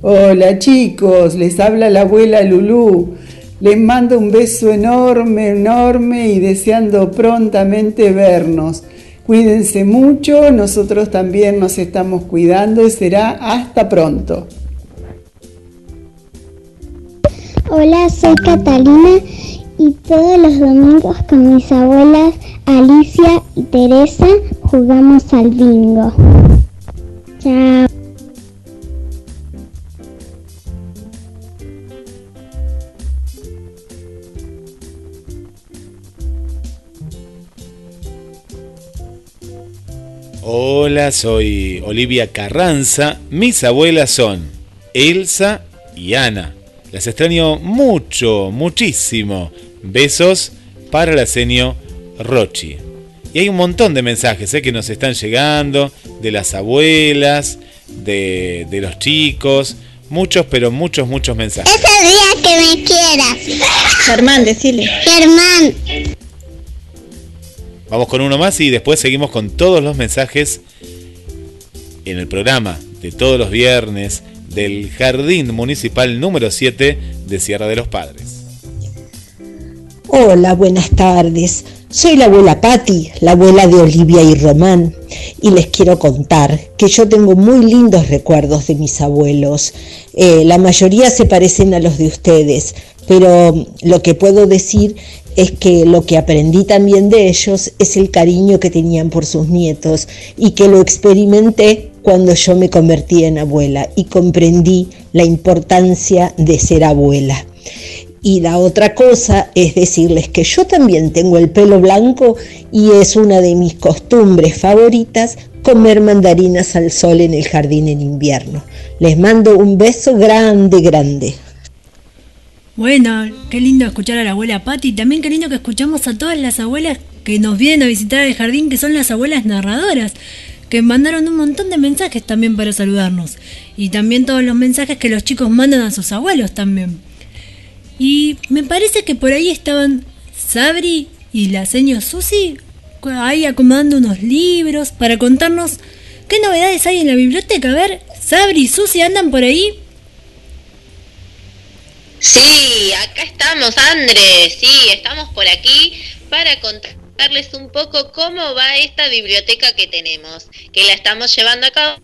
Hola chicos, les habla la abuela Lulú. Les mando un beso enorme, enorme y deseando prontamente vernos. Cuídense mucho, nosotros también nos estamos cuidando y será hasta pronto. Hola, soy Catalina y todos los domingos con mis abuelas Alicia y Teresa jugamos al bingo. Chao. Hola, soy Olivia Carranza. Mis abuelas son Elsa y Ana. Las extraño mucho, muchísimo. Besos para la seño Rochi. Y hay un montón de mensajes eh, que nos están llegando, de las abuelas, de, de los chicos, muchos, pero muchos, muchos mensajes. Ese día que me quieras. Germán, decile. Germán. Vamos con uno más y después seguimos con todos los mensajes en el programa de todos los viernes del Jardín Municipal número 7 de Sierra de los Padres. Hola, buenas tardes. Soy la abuela Patti, la abuela de Olivia y Román. y les quiero contar que yo tengo muy lindos recuerdos de mis abuelos. Eh, la mayoría se parecen a los de ustedes, pero lo que puedo decir es que lo que aprendí también de ellos es el cariño que tenían por sus nietos y que lo experimenté cuando yo me convertí en abuela y comprendí la importancia de ser abuela. Y la otra cosa es decirles que yo también tengo el pelo blanco y es una de mis costumbres favoritas comer mandarinas al sol en el jardín en invierno. Les mando un beso grande, grande. Bueno, qué lindo escuchar a la abuela Patti. También qué lindo que escuchamos a todas las abuelas que nos vienen a visitar el jardín, que son las abuelas narradoras, que mandaron un montón de mensajes también para saludarnos. Y también todos los mensajes que los chicos mandan a sus abuelos también. Y me parece que por ahí estaban Sabri y la señora Susi ahí acomodando unos libros para contarnos qué novedades hay en la biblioteca. A ver, Sabri y Susi andan por ahí. Sí, acá estamos, Andrés. Sí, estamos por aquí para un poco cómo va esta biblioteca que tenemos, que la estamos llevando a cabo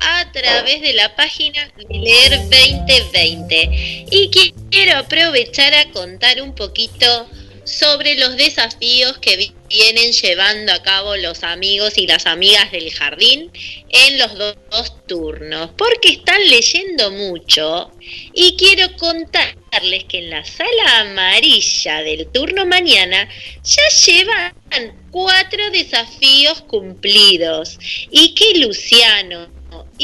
a través de la página Leer 2020. Y qui- quiero aprovechar a contar un poquito sobre los desafíos que vi- vienen llevando a cabo los amigos y las amigas del jardín en los do- dos turnos, porque están leyendo mucho y quiero contarles que en la sala amarilla del turno mañana ya llevan cuatro desafíos cumplidos y que Luciano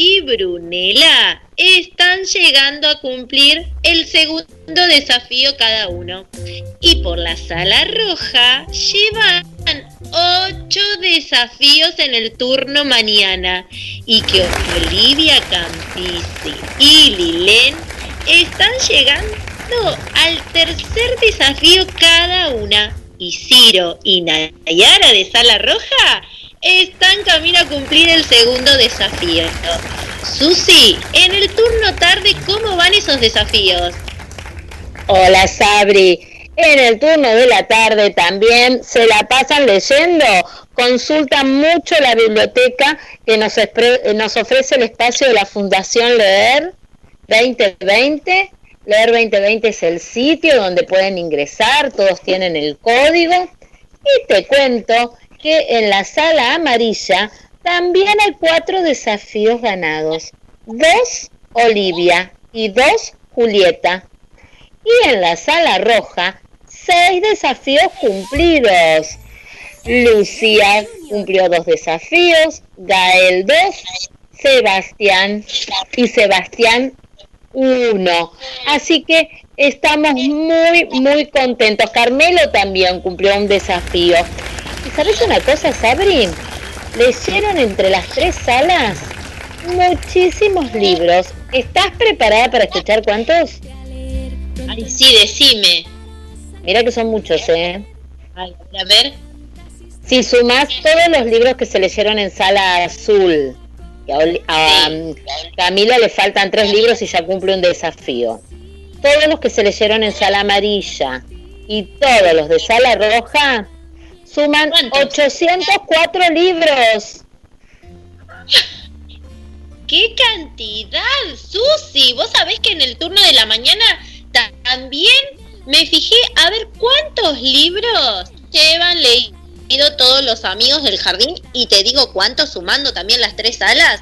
y Brunella están llegando a cumplir el segundo desafío cada uno. Y por la sala roja llevan ocho desafíos en el turno mañana. Y que Olivia Campisi y Lilén están llegando al tercer desafío cada una. Y Ciro y Nayara de sala roja están camino a cumplir el segundo desafío. Susi, en el turno tarde, ¿cómo van esos desafíos? Hola Sabri, en el turno de la tarde también se la pasan leyendo, consultan mucho la biblioteca que nos, nos ofrece el espacio de la Fundación Leer 2020. Leer 2020 es el sitio donde pueden ingresar, todos tienen el código. Y te cuento que en la sala amarilla también hay cuatro desafíos ganados. Dos Olivia y dos Julieta. Y en la sala roja, seis desafíos cumplidos. Lucía cumplió dos desafíos, Gael dos, Sebastián y Sebastián uno. Así que estamos muy, muy contentos. Carmelo también cumplió un desafío. ¿Y sabes una cosa, Sabri? Leyeron entre las tres salas muchísimos libros. ¿Estás preparada para escuchar cuántos? Ay, sí, decime. Mira que son muchos, ¿eh? Ay, a ver. Si sumás todos los libros que se leyeron en sala azul, a, Oli- a, um, Camila le faltan tres libros y ya cumple un desafío. Todos los que se leyeron en sala amarilla y todos los de sala roja suman 804 libros. ¡Qué cantidad, Susi! Vos sabés que en el turno de la mañana ta- también me fijé a ver cuántos libros llevan leído todos los amigos del jardín y te digo cuántos sumando también las tres salas.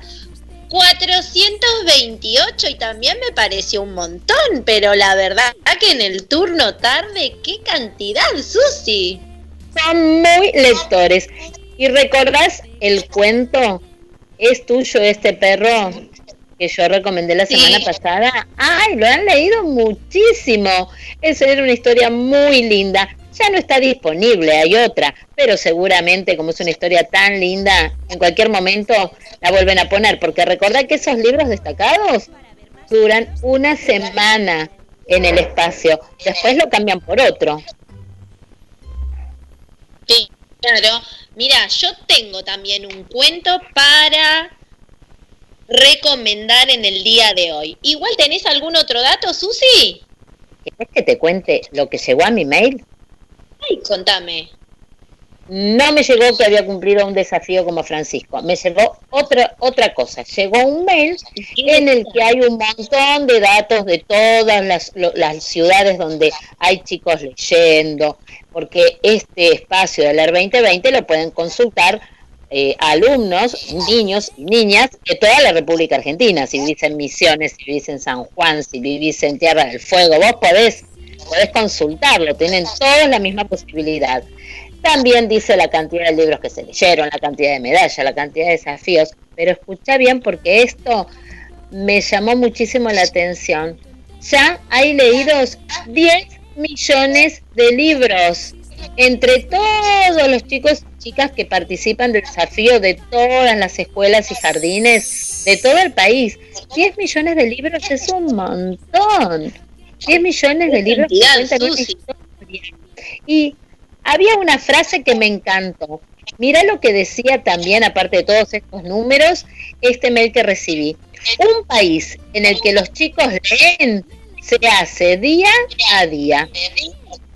428 y también me pareció un montón, pero la verdad que en el turno tarde, qué cantidad, Susi. Son muy lectores. ¿Y recordás el cuento? ¿Es tuyo este perro? Que yo recomendé la semana pasada. ¡Ay, lo han leído muchísimo! Esa era una historia muy linda. Ya no está disponible, hay otra, pero seguramente como es una historia tan linda, en cualquier momento la vuelven a poner, porque recordá que esos libros destacados duran una semana en el espacio, después lo cambian por otro. Claro. Mira, yo tengo también un cuento para recomendar en el día de hoy. Igual tenés algún otro dato, Susi? ¿Querés que te cuente lo que llegó a mi mail? Ay, contame. No me llegó que había cumplido un desafío como Francisco, me llegó otra, otra cosa, llegó un mail en el que hay un montón de datos de todas las, lo- las ciudades donde hay chicos leyendo, porque este espacio del ER 2020 lo pueden consultar eh, alumnos, niños y niñas de toda la República Argentina, si vivís en Misiones, si vivís en San Juan, si vivís en Tierra del Fuego, vos podés, podés consultarlo, tienen todos la misma posibilidad. También dice la cantidad de libros que se leyeron, la cantidad de medallas, la cantidad de desafíos, pero escucha bien porque esto me llamó muchísimo la atención. Ya hay leídos 10 millones de libros entre todos los chicos y chicas que participan del desafío de todas las escuelas y jardines de todo el país. 10 millones de libros es un montón. 10 millones de libros que cantidad, cuentan una Susi. historia. Y había una frase que me encantó. Mira lo que decía también, aparte de todos estos números, este mail que recibí. Un país en el que los chicos leen se hace día a día,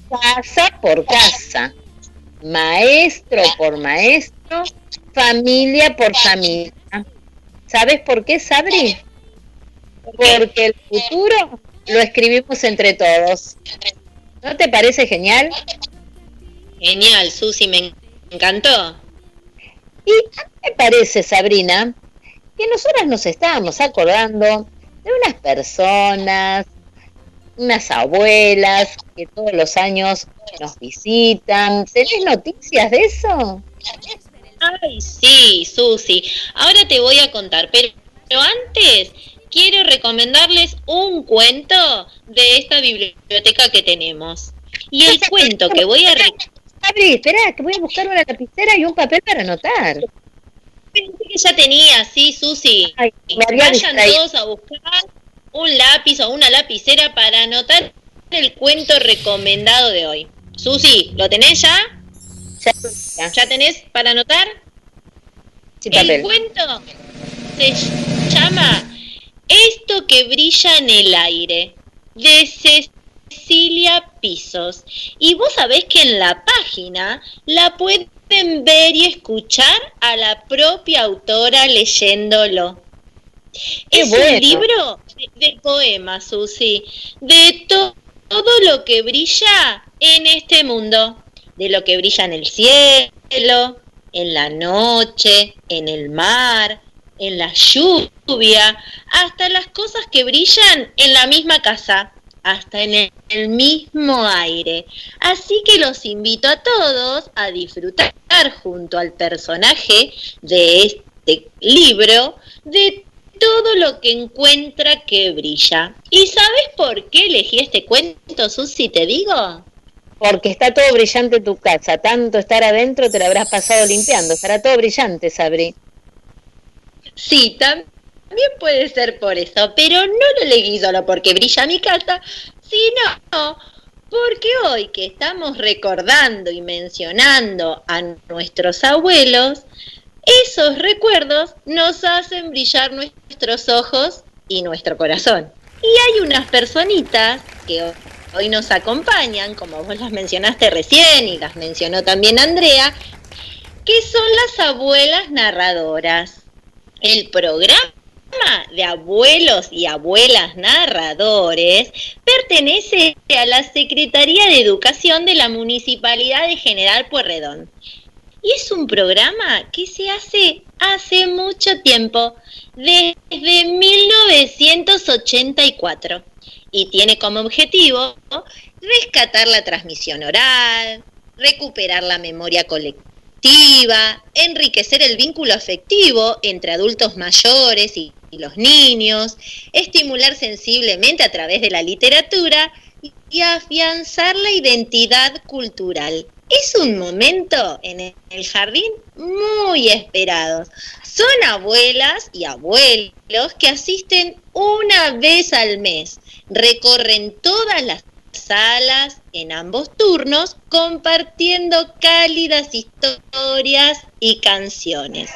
casa por casa, maestro por maestro, familia por familia. ¿Sabes por qué, Sabri? Porque el futuro lo escribimos entre todos. ¿No te parece genial? Genial, Susi, me encantó. Y a mí me parece, Sabrina, que nosotras nos estábamos acordando de unas personas, unas abuelas que todos los años nos visitan. ¿Tenés noticias de eso? Ay, sí, Susi. Ahora te voy a contar, pero, pero antes quiero recomendarles un cuento de esta biblioteca que tenemos. Y el cuento que voy a... Sabri, espera, que voy a buscar una lapicera y un papel para anotar. Pensé que ya tenía, sí, Susi. me había Vayan distraído. todos a buscar un lápiz o una lapicera para anotar el cuento recomendado de hoy. Susi, ¿lo tenés ya? Ya, tenés para anotar? El papel. cuento se llama Esto que brilla en el aire, de Cecilia Pisos. Y vos sabés que en la página la pueden ver y escuchar a la propia autora leyéndolo. Qué es bueno. un libro de, poemas, Susi, de to- todo lo que brilla en este mundo, de lo que brilla en el cielo, en la noche, en el mar, en la lluvia, hasta las cosas que brillan en la misma casa, hasta en el, mismo aire. Así que los invito a todos a disfrutar junto al personaje de este libro de todo lo que encuentra que brilla. ¿Y sabes por qué elegí este cuento, Susi? ¿Te digo? Porque está todo brillante en tu casa. Tanto estar adentro te lo habrás pasado limpiando. Estará todo brillante, Sabri. Sí, también puede ser por eso, pero no lo elegí solo porque brilla mi casa, sino porque hoy que estamos recordando y mencionando a nuestros abuelos, esos recuerdos nos hacen brillar nuestros ojos y nuestro corazón. Y hay unas personitas que ho- hoy nos acompañan, como vos las mencionaste recién y las mencionó también Andrea, que son las abuelas narradoras. El programa de abuelos y abuelas narradores pertenece a la Secretaría de Educación de la Municipalidad de General Pueyrredón. Y es un programa que se hace hace mucho tiempo, desde 1984, y tiene como objetivo rescatar la transmisión oral, recuperar la memoria colectiva, enriquecer el vínculo afectivo entre adultos mayores y, y los niños, estimular sensiblemente a través de la literatura y, afianzar la identidad cultural. Es un momento en el jardín muy esperado. Son abuelas y abuelos que asisten una vez al mes, recorren todas las salas en ambos turnos compartiendo cálidas historias y canciones.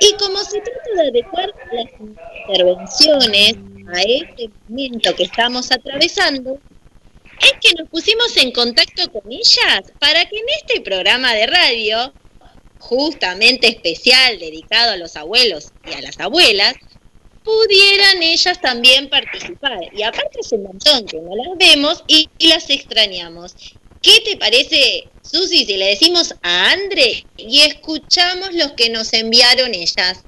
Y como se trata de adecuar las intervenciones a este momento que estamos atravesando, es que nos pusimos en contacto con ellas para que en este programa de radio, justamente especial dedicado a los abuelos y a las abuelas, pudieran ellas también participar. Y aparte es un montón que no las vemos y, y las extrañamos. ¿Qué te parece, Susi, si le decimos a Andre y escuchamos los que nos enviaron ellas?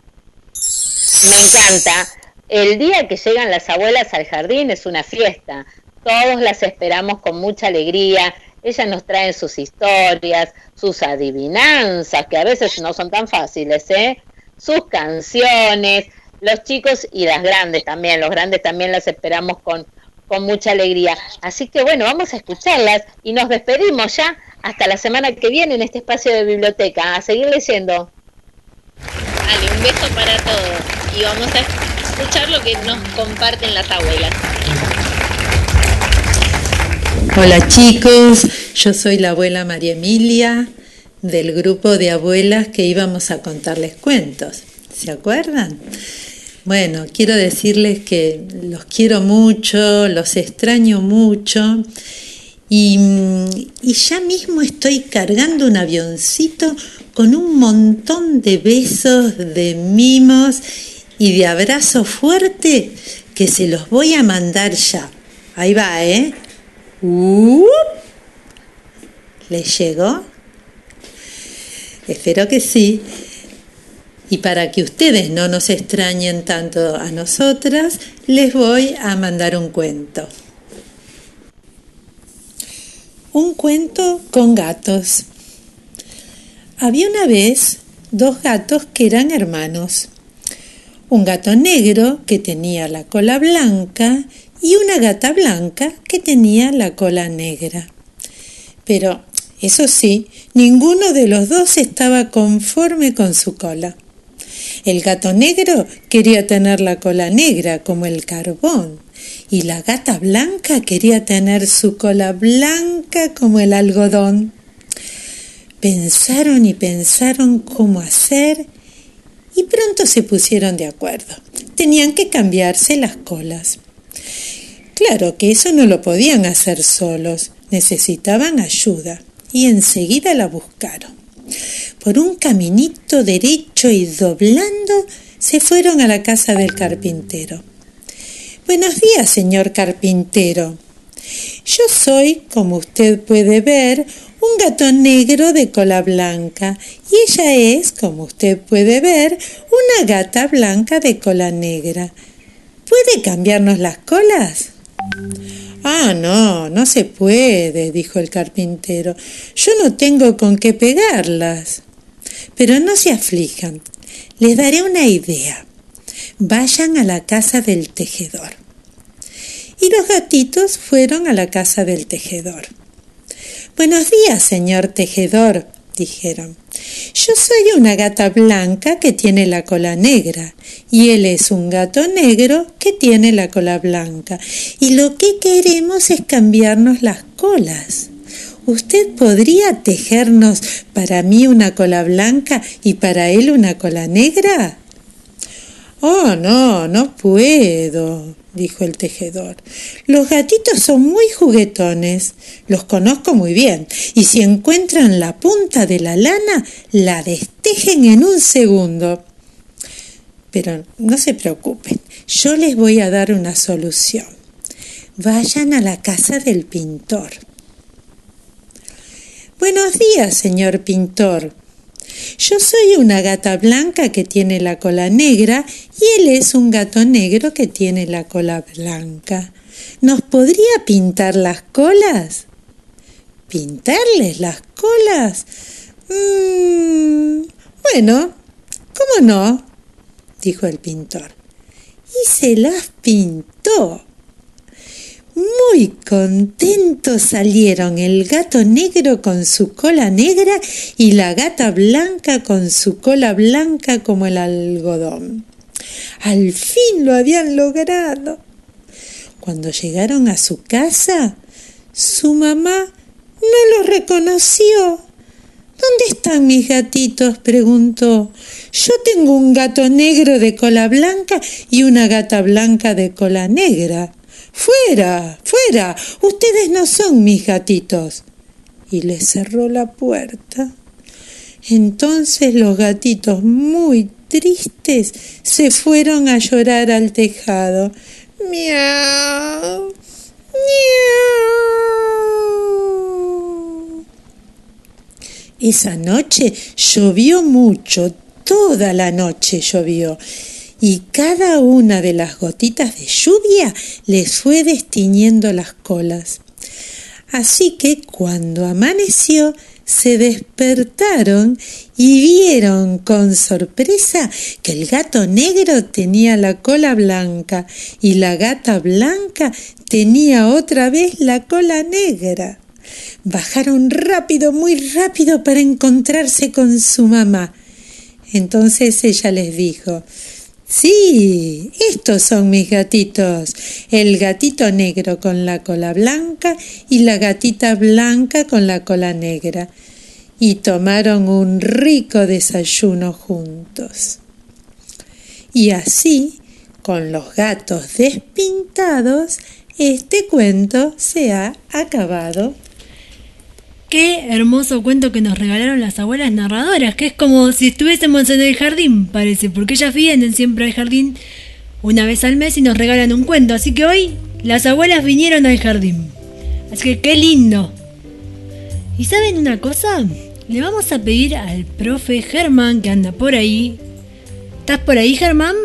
Me encanta. El día que llegan las abuelas al jardín es una fiesta. Todos las esperamos con mucha alegría. Ellas nos traen sus historias, sus adivinanzas, que a veces no son tan fáciles, ¿eh? Sus canciones, los chicos y las grandes también. Los grandes también las esperamos con, con mucha alegría. Así que bueno, vamos a escucharlas y nos despedimos ya hasta la semana que viene en este espacio de biblioteca. A seguir leyendo. Dale, un beso para todos y vamos a escuchar lo que nos comparten las abuelas. Hola chicos, yo soy la abuela María Emilia del grupo de abuelas que íbamos a contarles cuentos. ¿Se acuerdan? Bueno, quiero decirles que los quiero mucho, los extraño mucho y, ya mismo estoy cargando un avioncito con un montón de besos, de mimos y de abrazo fuerte que se los voy a mandar ya. Ahí va, ¿eh? ¡Up! ¿Les llegó? Espero que sí. Y para que ustedes no nos extrañen tanto a nosotras, les voy a mandar un cuento. Un cuento con gatos. Había una vez dos gatos que eran hermanos. Un gato negro que tenía la cola blanca y una gata blanca que tenía la cola negra. Pero, eso sí, ninguno de los dos estaba conforme con su cola. El gato negro quería tener la cola negra como el carbón y la gata blanca quería tener su cola blanca como el algodón. Pensaron y pensaron cómo hacer y pronto se pusieron de acuerdo. Tenían que cambiarse las colas. Claro que eso no lo podían hacer solos, necesitaban ayuda y enseguida la buscaron. Por un caminito derecho y doblando se fueron a la casa del carpintero. Buenos días, señor carpintero. Yo soy, como usted puede ver, un gato negro de cola blanca y ella es, como usted puede ver, una gata blanca de cola negra. ¿Puede cambiarnos las colas? Ah, no, no se puede, dijo el carpintero. Yo no tengo con qué pegarlas. Pero no se aflijan, les daré una idea. Vayan a la casa del tejedor. Y los gatitos fueron a la casa del tejedor. Buenos días, señor tejedor, dijeron. Yo soy una gata blanca que tiene la cola negra y él es un gato negro que tiene la cola blanca y lo que queremos es cambiarnos las colas. ¿Usted podría tejernos para mí una cola blanca y para él una cola negra? Oh, no, no puedo, dijo el tejedor. Los gatitos son muy juguetones, los conozco muy bien, y si encuentran la punta de la lana, la destejen en un segundo. Pero no se preocupen, yo les voy a dar una solución. Vayan a la casa del pintor. Buenos días, señor pintor. Yo soy una gata blanca que tiene la cola negra y él es un gato negro que tiene la cola blanca. ¿Nos podría pintar las colas? ¿Pintarles las colas? Mm, bueno, ¿cómo no? dijo el pintor. Y se las pintó. Muy contentos salieron el gato negro con su cola negra y la gata blanca con su cola blanca como el algodón. Al fin lo habían logrado. Cuando llegaron a su casa, su mamá no los reconoció. ¿Dónde están mis gatitos? preguntó. Yo tengo un gato negro de cola blanca y una gata blanca de cola negra. Fuera, fuera, ustedes no son mis gatitos. Y les cerró la puerta. Entonces los gatitos, muy tristes, se fueron a llorar al tejado. Miau, miau. Esa noche llovió mucho, toda la noche llovió, y cada una de las gotitas de lluvia les fue destiñendo las colas. Así que cuando amaneció, se despertaron y vieron con sorpresa que el gato negro tenía la cola blanca y la gata blanca tenía otra vez la cola negra. Bajaron rápido, muy rápido para encontrarse con su mamá. Entonces ella les dijo, Sí, estos son mis gatitos. El gatito negro con la cola blanca y la gatita blanca con la cola negra. Y tomaron un rico desayuno juntos. Y así, con los gatos despintados, este cuento se ha acabado. Qué hermoso cuento que nos regalaron las abuelas narradoras, que es como si estuviésemos en el jardín, parece, porque ellas vienen siempre al jardín una vez al mes y nos regalan un cuento. Así que hoy las abuelas vinieron al jardín. Así que qué lindo. ¿Y saben una cosa? Le vamos a pedir al profe Germán que anda por ahí. ¿Estás por ahí, Germán?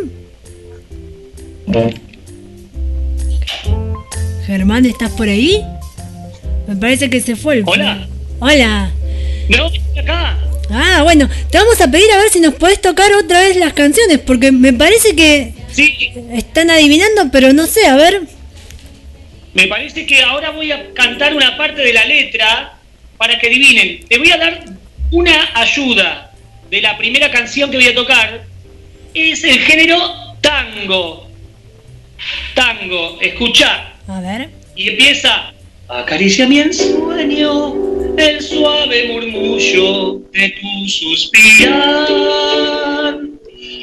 Germán, ¿estás por ahí? Me parece que se fue el. Hola. Hola. No, acá. Ah, bueno, te vamos a pedir a ver si nos podés tocar otra vez las canciones, porque me parece que Sí, están adivinando, pero no sé, a ver. me parece que ahora voy a cantar una parte de la letra para que adivinen. Te voy a dar una ayuda de la primera canción que voy a tocar. Es el género tango. Tango, escucha. A ver. Y empieza. Acaricia mi ensueño, el suave murmullo de tu suspirar.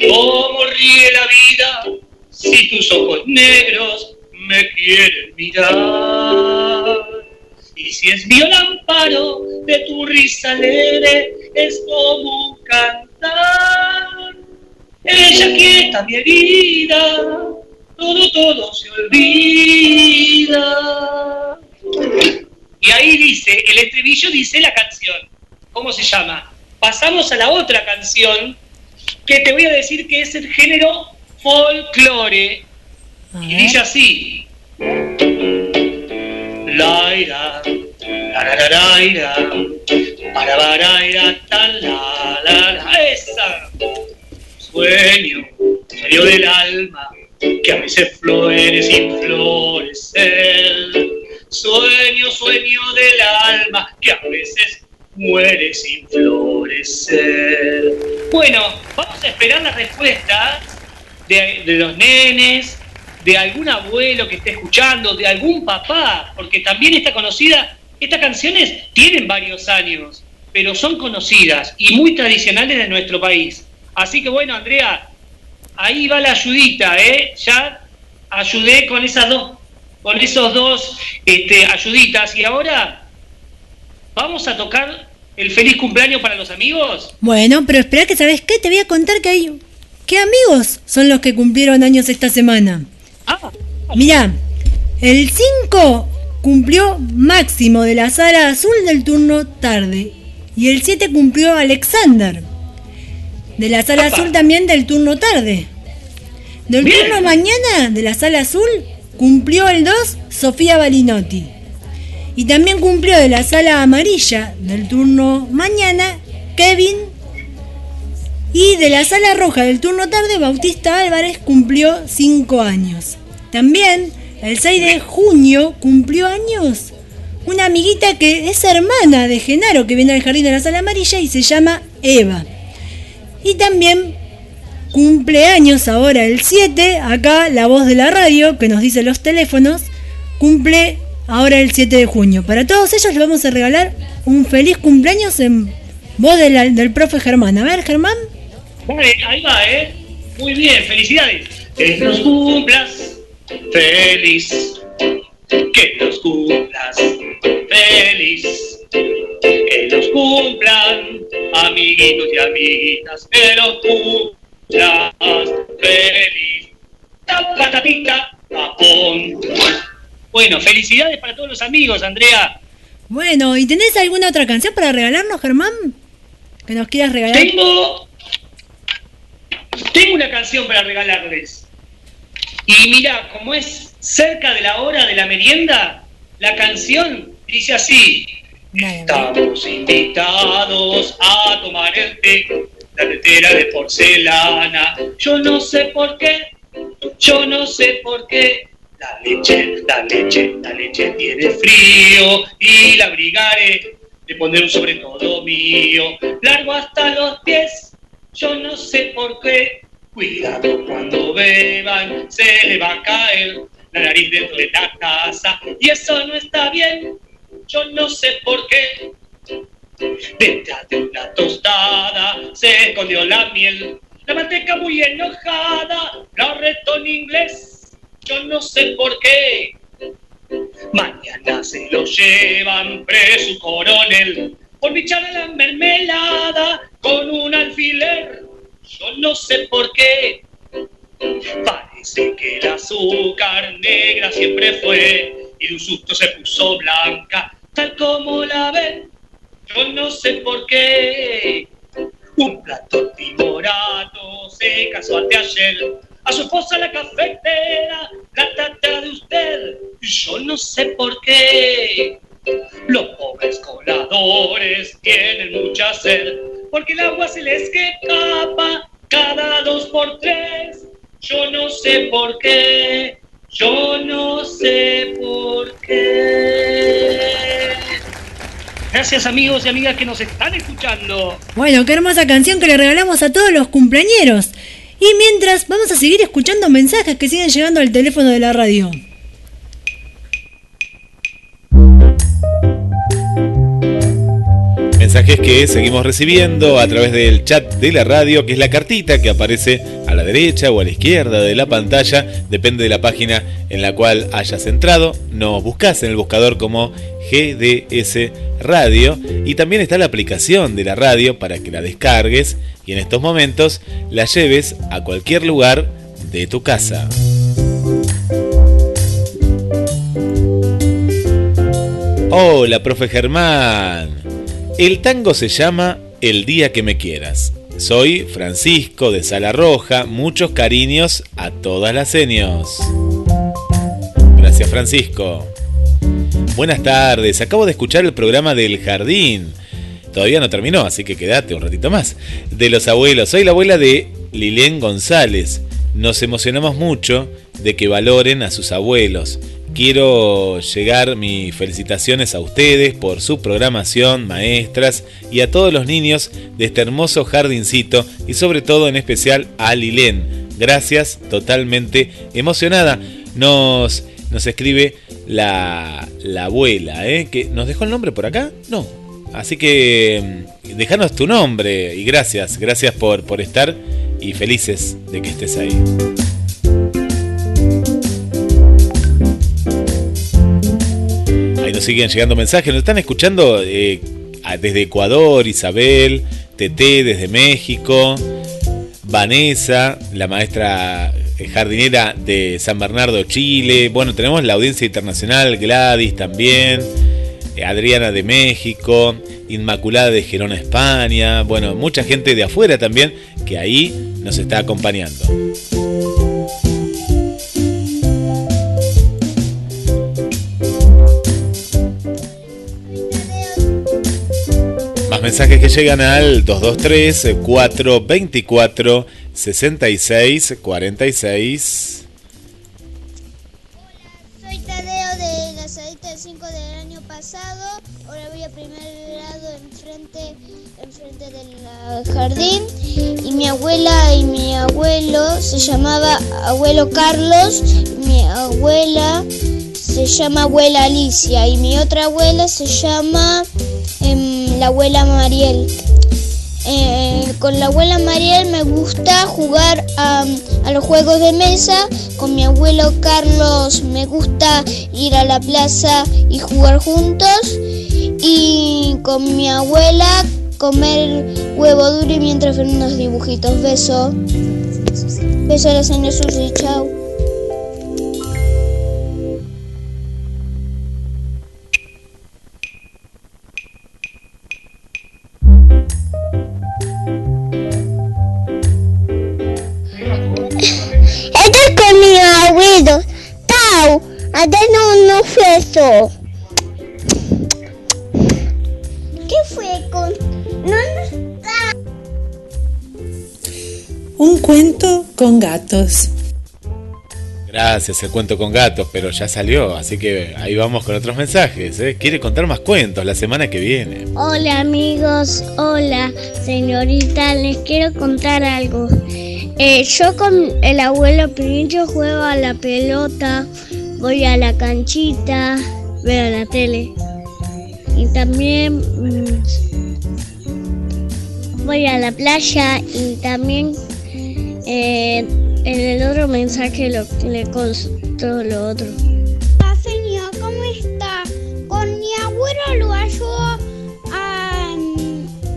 Cómo ríe la vida si tus ojos negros me quieren mirar. Y si es viola amparo de tu risa alegre, es como un cantar. Ella quieta mi herida, todo, todo se olvida. Y ahí dice, el estribillo dice la canción. ¿Cómo se llama? Pasamos a la otra canción que te voy a decir que es el género folclore. Y dice así. Laira, la la la laira, para baraira, tan la la esa. Sueño, sueño del alma, que a veces florece sin florecer. Sueño, sueño del alma, que a veces muere sin florecer. Bueno, vamos a esperar la respuesta de, de los nenes, de algún abuelo que esté escuchando, de algún papá, porque también está conocida, estas canciones tienen varios años, pero son conocidas y muy tradicionales de nuestro país. Así que bueno, Andrea, ahí va la ayudita, ¿eh? Ya ayudé con esas dos, con esos dos este, ayuditas y ahora vamos a tocar el feliz cumpleaños para los amigos. Bueno, pero espera que sabes qué, te voy a contar que hay qué amigos son los que cumplieron años esta semana. Mira, el 5 cumplió Máximo de la sala azul del turno tarde y el 7 cumplió Alexander de la sala azul también del turno tarde. Del turno mañana de la sala azul cumplió el 2 Sofía Balinotti. Y también cumplió de la sala amarilla del turno mañana Kevin. Y de la sala roja del turno tarde Bautista Álvarez cumplió 5 años. También el 6 de junio cumplió años una amiguita que es hermana de Genaro que viene al jardín de la sala amarilla y se llama Eva. Y también cumpleaños ahora el 7, acá la voz de la radio que nos dice los teléfonos, cumple ahora el 7 de junio. Para todos ellos les vamos a regalar un feliz cumpleaños en voz del profe Germán. A ver, Germán. Ahí va, ¿eh? Muy bien, felicidades. Que nos cumplas feliz. Que los cumplas feliz. Que los cumplan, amiguitos y amiguitas. Que los cumplas feliz. Ta, patatita, tapón. Bueno, felicidades para todos los amigos, Andrea. Bueno, ¿y tenés alguna otra canción para regalarnos, Germán? Que nos quieras regalar. Tengo, tengo una canción para regalarles. Y mira, como es cerca de la hora de la merienda, la canción dice así. Estamos invitados a tomar el té, la tetera de porcelana. Yo no sé por qué, yo no sé por qué. La leche, la leche, la leche tiene frío y la abrigaré de poner un sobre todo mío, largo hasta los pies. Yo no sé por qué. Cuidado cuando beban, se le va a caer la nariz dentro de la casa y eso no está bien. Yo no sé por qué. Detrás de una tostada se escondió la miel, la manteca muy enojada, la retó en inglés. Yo no sé por qué. Mañana se lo llevan preso coronel por bichar la mermelada con un alfiler. Yo no sé por qué. Parece que el azúcar negra siempre fue y de un susto se puso blanca, tal como la ven. Yo no sé por qué. Un plato timorato se casó anteayer. A su esposa la cafetera, la tata de usted. Yo no sé por qué. Los pobres coladores tienen mucha sed, porque el agua se les escapa cada dos por tres. Yo no sé por qué, yo no sé por qué. Gracias amigos y amigas que nos están escuchando. Bueno, qué hermosa canción que le regalamos a todos los cumpleañeros. Y mientras, vamos a seguir escuchando mensajes que siguen llegando al teléfono de la radio. Mensajes que seguimos recibiendo a través del chat de la radio, que es la cartita que aparece a la derecha o a la izquierda de la pantalla, depende de la página en la cual hayas entrado. Nos buscas en el buscador como GDS Radio y también está la aplicación de la radio para que la descargues y en estos momentos la lleves a cualquier lugar de tu casa. Hola, profe Germán. El tango se llama El día que me quieras. Soy Francisco de Sala Roja. Muchos cariños a todas las seños. Gracias, Francisco. Buenas tardes. Acabo de escuchar el programa del jardín. Todavía no terminó, así que quédate un ratito más. De los abuelos. Soy la abuela de Lilén González. Nos emocionamos mucho de que valoren a sus abuelos. Quiero llegar mis felicitaciones a ustedes por su programación, maestras, y a todos los niños de este hermoso jardincito y sobre todo en especial a Lilén. Gracias, totalmente emocionada. Nos, nos escribe la, la abuela, ¿eh? que nos dejó el nombre por acá. No. Así que mm, déjanos tu nombre y gracias, gracias por, por estar y felices de que estés ahí. Ahí nos siguen llegando mensajes, nos están escuchando eh, desde Ecuador, Isabel, TT desde México, Vanessa, la maestra jardinera de San Bernardo, Chile. Bueno, tenemos la audiencia internacional, Gladys también, eh, Adriana de México, Inmaculada de Gerona, España. Bueno, mucha gente de afuera también que ahí nos está acompañando. Más mensajes que llegan al 223 424 66 46. Soy Tadeo de la salita de 5 del año pasado. Ahora voy a primer grado enfrente, enfrente del jardín. Y mi abuela y mi abuelo se llamaba abuelo Carlos. Mi abuela se llama abuela Alicia. Y mi otra abuela se llama em, la abuela Mariel. Eh, con la abuela Mariel me gusta jugar a, los juegos de mesa. Con mi abuelo Carlos me gusta ir a la plaza y jugar juntos. Y con mi abuela comer huevo duro y mientras ver unos dibujitos. Beso. Beso a la señora Susi. Chao. ¿Qué fue con.? No, no. Un cuento con gatos. Gracias, el cuento con gatos, pero ya salió, así que ahí vamos con otros mensajes. ¿eh? Quiere contar más cuentos la semana que viene. Hola amigos, hola señorita, les quiero contar algo. Eh, yo con el abuelo Pincho juego a la pelota, voy a la canchita, veo la tele. Y también mm, voy a la playa y también eh, en el otro mensaje lo, le consto lo otro. Hola, señor, ¿cómo está? Con mi abuelo lo ayudo a,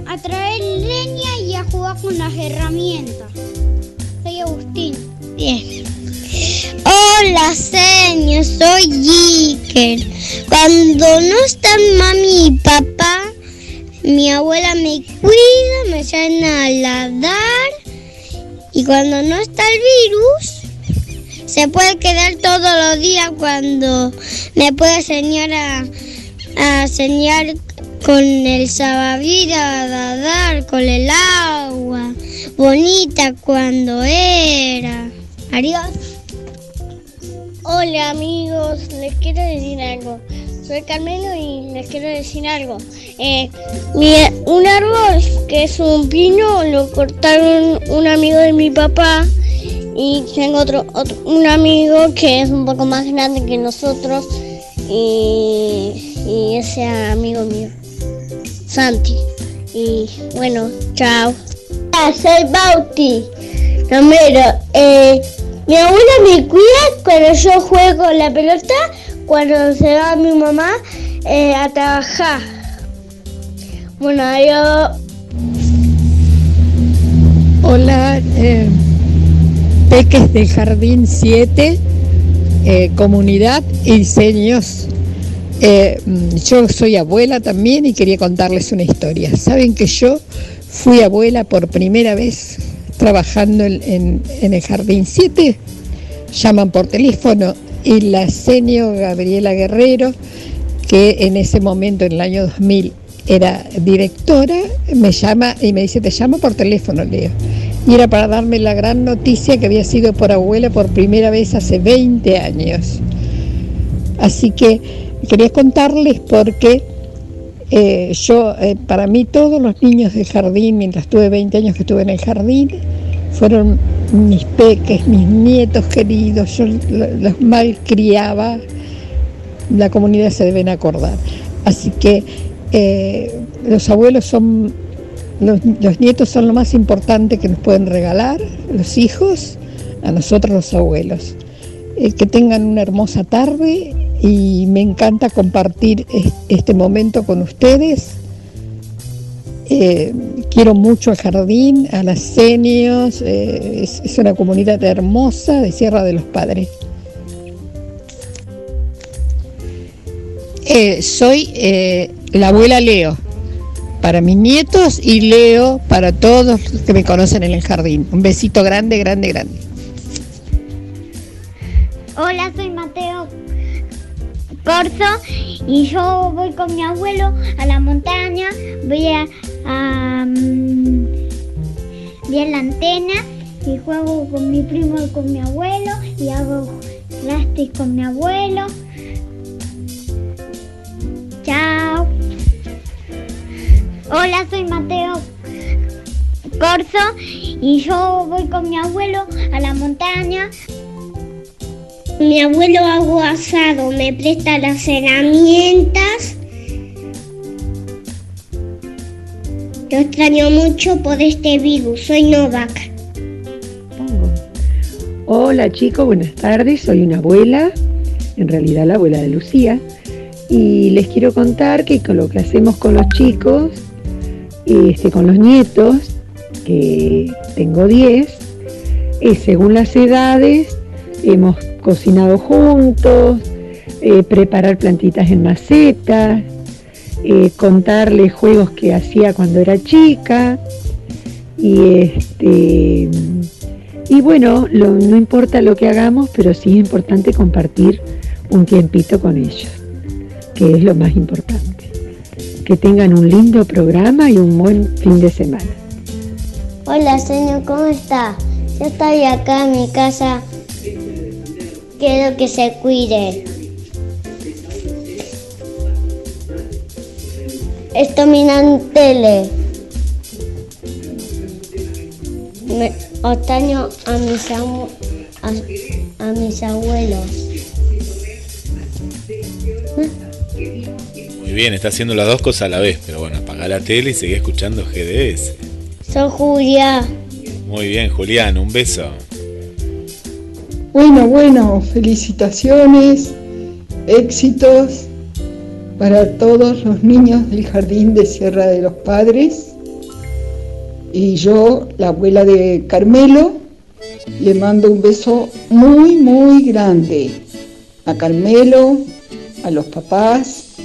a traer leña y a jugar con las herramientas. Soy Agustín. Bien. Hola, señor, soy Jiker. Cuando no están mami y papá, mi abuela me cuida, me enseña a ladar. Y cuando no está el virus, se puede quedar todos los días cuando me puede enseñar a, a enseñar con el salvavidas, a nadar con el agua, bonita cuando era. Adiós. Hola amigos, les quiero decir algo. Soy Carmelo y les quiero decir algo. Eh, un árbol que es un pino lo cortaron un amigo de mi papá y tengo otro, un amigo que es un poco más grande que nosotros y, ese amigo mío, Santi. Y bueno, chao. soy Bauti. Romero, eh, mi abuela me cuida cuando yo juego la pelota, cuando se va mi mamá eh, a trabajar. Bueno, yo Hola, eh, Peques del Jardín 7, eh, Comunidad y Diseños. Yo soy abuela también y quería contarles una historia. Saben que yo fui abuela por primera vez trabajando en, el Jardín 7. Llaman por teléfono y la senio Gabriela Guerrero, que en ese momento, en el año 2000, era directora, me llama y me dice, te llamo por teléfono, Leo. Y era para darme la gran noticia que había sido por abuela por primera vez hace 20 años. Así que quería contarles porque eh, yo, eh, para mí todos los niños del jardín, mientras tuve 20 años que estuve en el jardín, fueron mis peques, mis nietos queridos, yo lo- los malcriaba, la comunidad se deben acordar. Así que eh, los abuelos son, los, los nietos son lo más importante que nos pueden regalar, los hijos, a nosotros los abuelos. Que tengan una hermosa tarde y me encanta compartir es- este momento con ustedes. Eh, quiero mucho al jardín, a las senios, eh, es, una comunidad hermosa de Sierra de los Padres. Eh, soy la abuela Leo para mis nietos y Leo para todos los que me conocen en el jardín. Un besito grande, grande, grande. Hola, soy Mateo Corso y yo voy con mi abuelo a la montaña, voy a, mm, voy a la antena y juego con mi primo y con mi abuelo y hago plástico con mi abuelo. Chao. Hola, soy Mateo Corso y yo voy con mi abuelo a la montaña. Mi abuelo hago asado, me presta las herramientas. Te extraño mucho por este virus. Soy Novak. Hola chicos, buenas tardes. Soy una abuela, en realidad la abuela de Lucía, y les quiero contar que con lo que hacemos con los chicos, este, con los nietos, que tengo 10, es según las edades, hemos cocinado juntos, eh, preparar plantitas en macetas, eh, contarles juegos que hacía cuando era chica y este y bueno, no importa lo que hagamos, pero sí es importante compartir un tiempito con ellos, que es lo más importante. Que tengan un lindo programa y un buen fin de semana. Hola, señor, ¿cómo está? Yo estoy acá en mi casa. Quiero que se cuide. Estoy mirando tele. Me extraño a mis, abu- a, a mis abuelos. Muy bien, está haciendo las dos cosas a la vez, pero bueno, apaga la tele y sigue escuchando GDS. Soy Julia. Muy bien, Julián, un beso. Bueno, bueno, felicitaciones, éxitos para todos los niños del Jardín de Sierra de los Padres. Y yo, la abuela de Carmelo, le mando un beso muy, muy grande a Carmelo, a los papás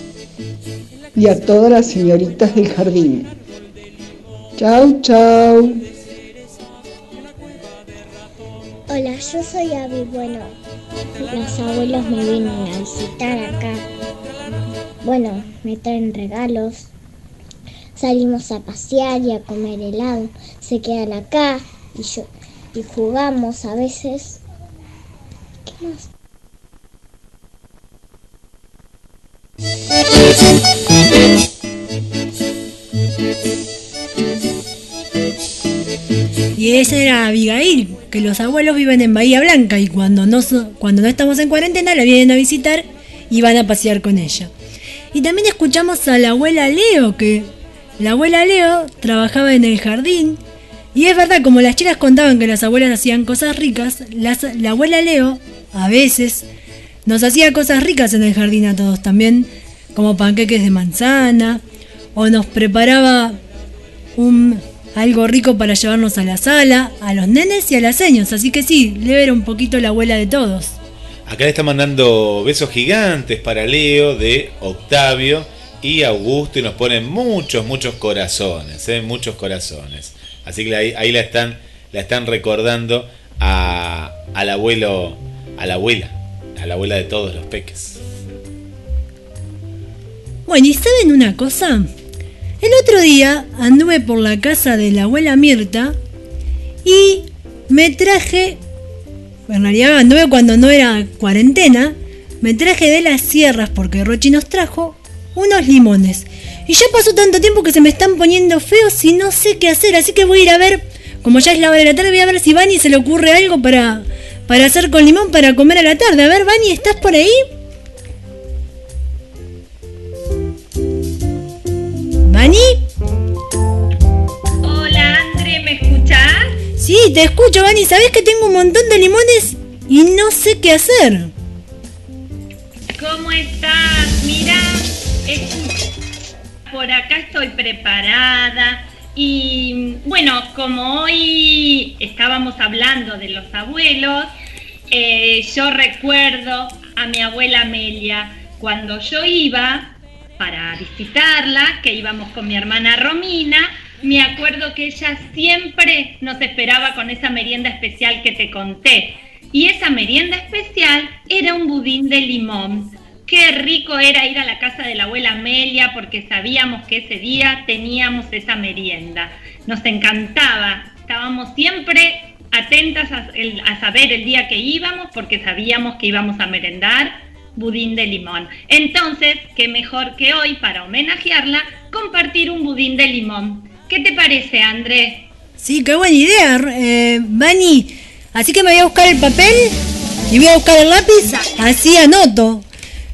y a todas las señoritas del jardín. Chau, chau. Hola, yo soy Abby. Bueno, los abuelos me vienen a visitar acá. Bueno, me traen regalos. Salimos a pasear y a comer helado. Se quedan acá y yo y jugamos a veces. ¿Qué más? Y esa era Abigail, que los abuelos viven en Bahía Blanca y cuando no, cuando no estamos en cuarentena la vienen a visitar y van a pasear con ella. Y también escuchamos a la abuela Leo, que la abuela Leo trabajaba en el jardín. Y es verdad, como las chicas contaban que las abuelas hacían cosas ricas, la abuela Leo a veces nos hacía cosas ricas en el jardín a todos también, como panqueques de manzana, o nos preparaba un algo rico para llevarnos a la sala, a los nenes y a las señas. Así que sí, Leo era un poquito la abuela de todos. Acá le está mandando besos gigantes para Leo de Octavio y Augusto y nos ponen muchos, muchos corazones, ¿eh? muchos corazones. Así que ahí, ahí la están, la están recordando a, al abuelo, a la abuela, a la abuela de todos los peques. Bueno, ¿y saben una cosa? El otro día anduve por la casa de la abuela Mirta y me traje, en realidad anduve cuando no era cuarentena, me traje de las sierras porque Rochi nos trajo unos limones. Y ya pasó tanto tiempo que se me están poniendo feos y no sé qué hacer, así que voy a ir a ver, como ya es la hora de la tarde, voy a ver si Vani se le ocurre algo para, para hacer con limón para comer a la tarde. A ver, Vani, ¿estás por ahí? ¿Vani? Hola, André, ¿me escuchás? Sí, te escucho, Vani. ¿Sabés que tengo un montón de limones y no sé qué hacer? ¿Cómo estás? Mira, es- por acá estoy preparada. Y bueno, como hoy estábamos hablando de los abuelos, eh, yo recuerdo a mi abuela Amelia cuando yo iba para visitarla, que íbamos con mi hermana Romina, me acuerdo que ella siempre nos esperaba con esa merienda especial que te conté. Y esa merienda especial era un budín de limón. Qué rico era ir a la casa de la abuela Amelia porque sabíamos que ese día teníamos esa merienda. Nos encantaba. Estábamos siempre atentas a, a saber el día que íbamos porque sabíamos que íbamos a merendar budín de limón. Entonces, qué mejor que hoy para homenajearla compartir un budín de limón. ¿Qué te parece, Andrés? Sí, qué buena idea, eh. Así que me voy a buscar el papel y voy a buscar el lápiz. Así anoto.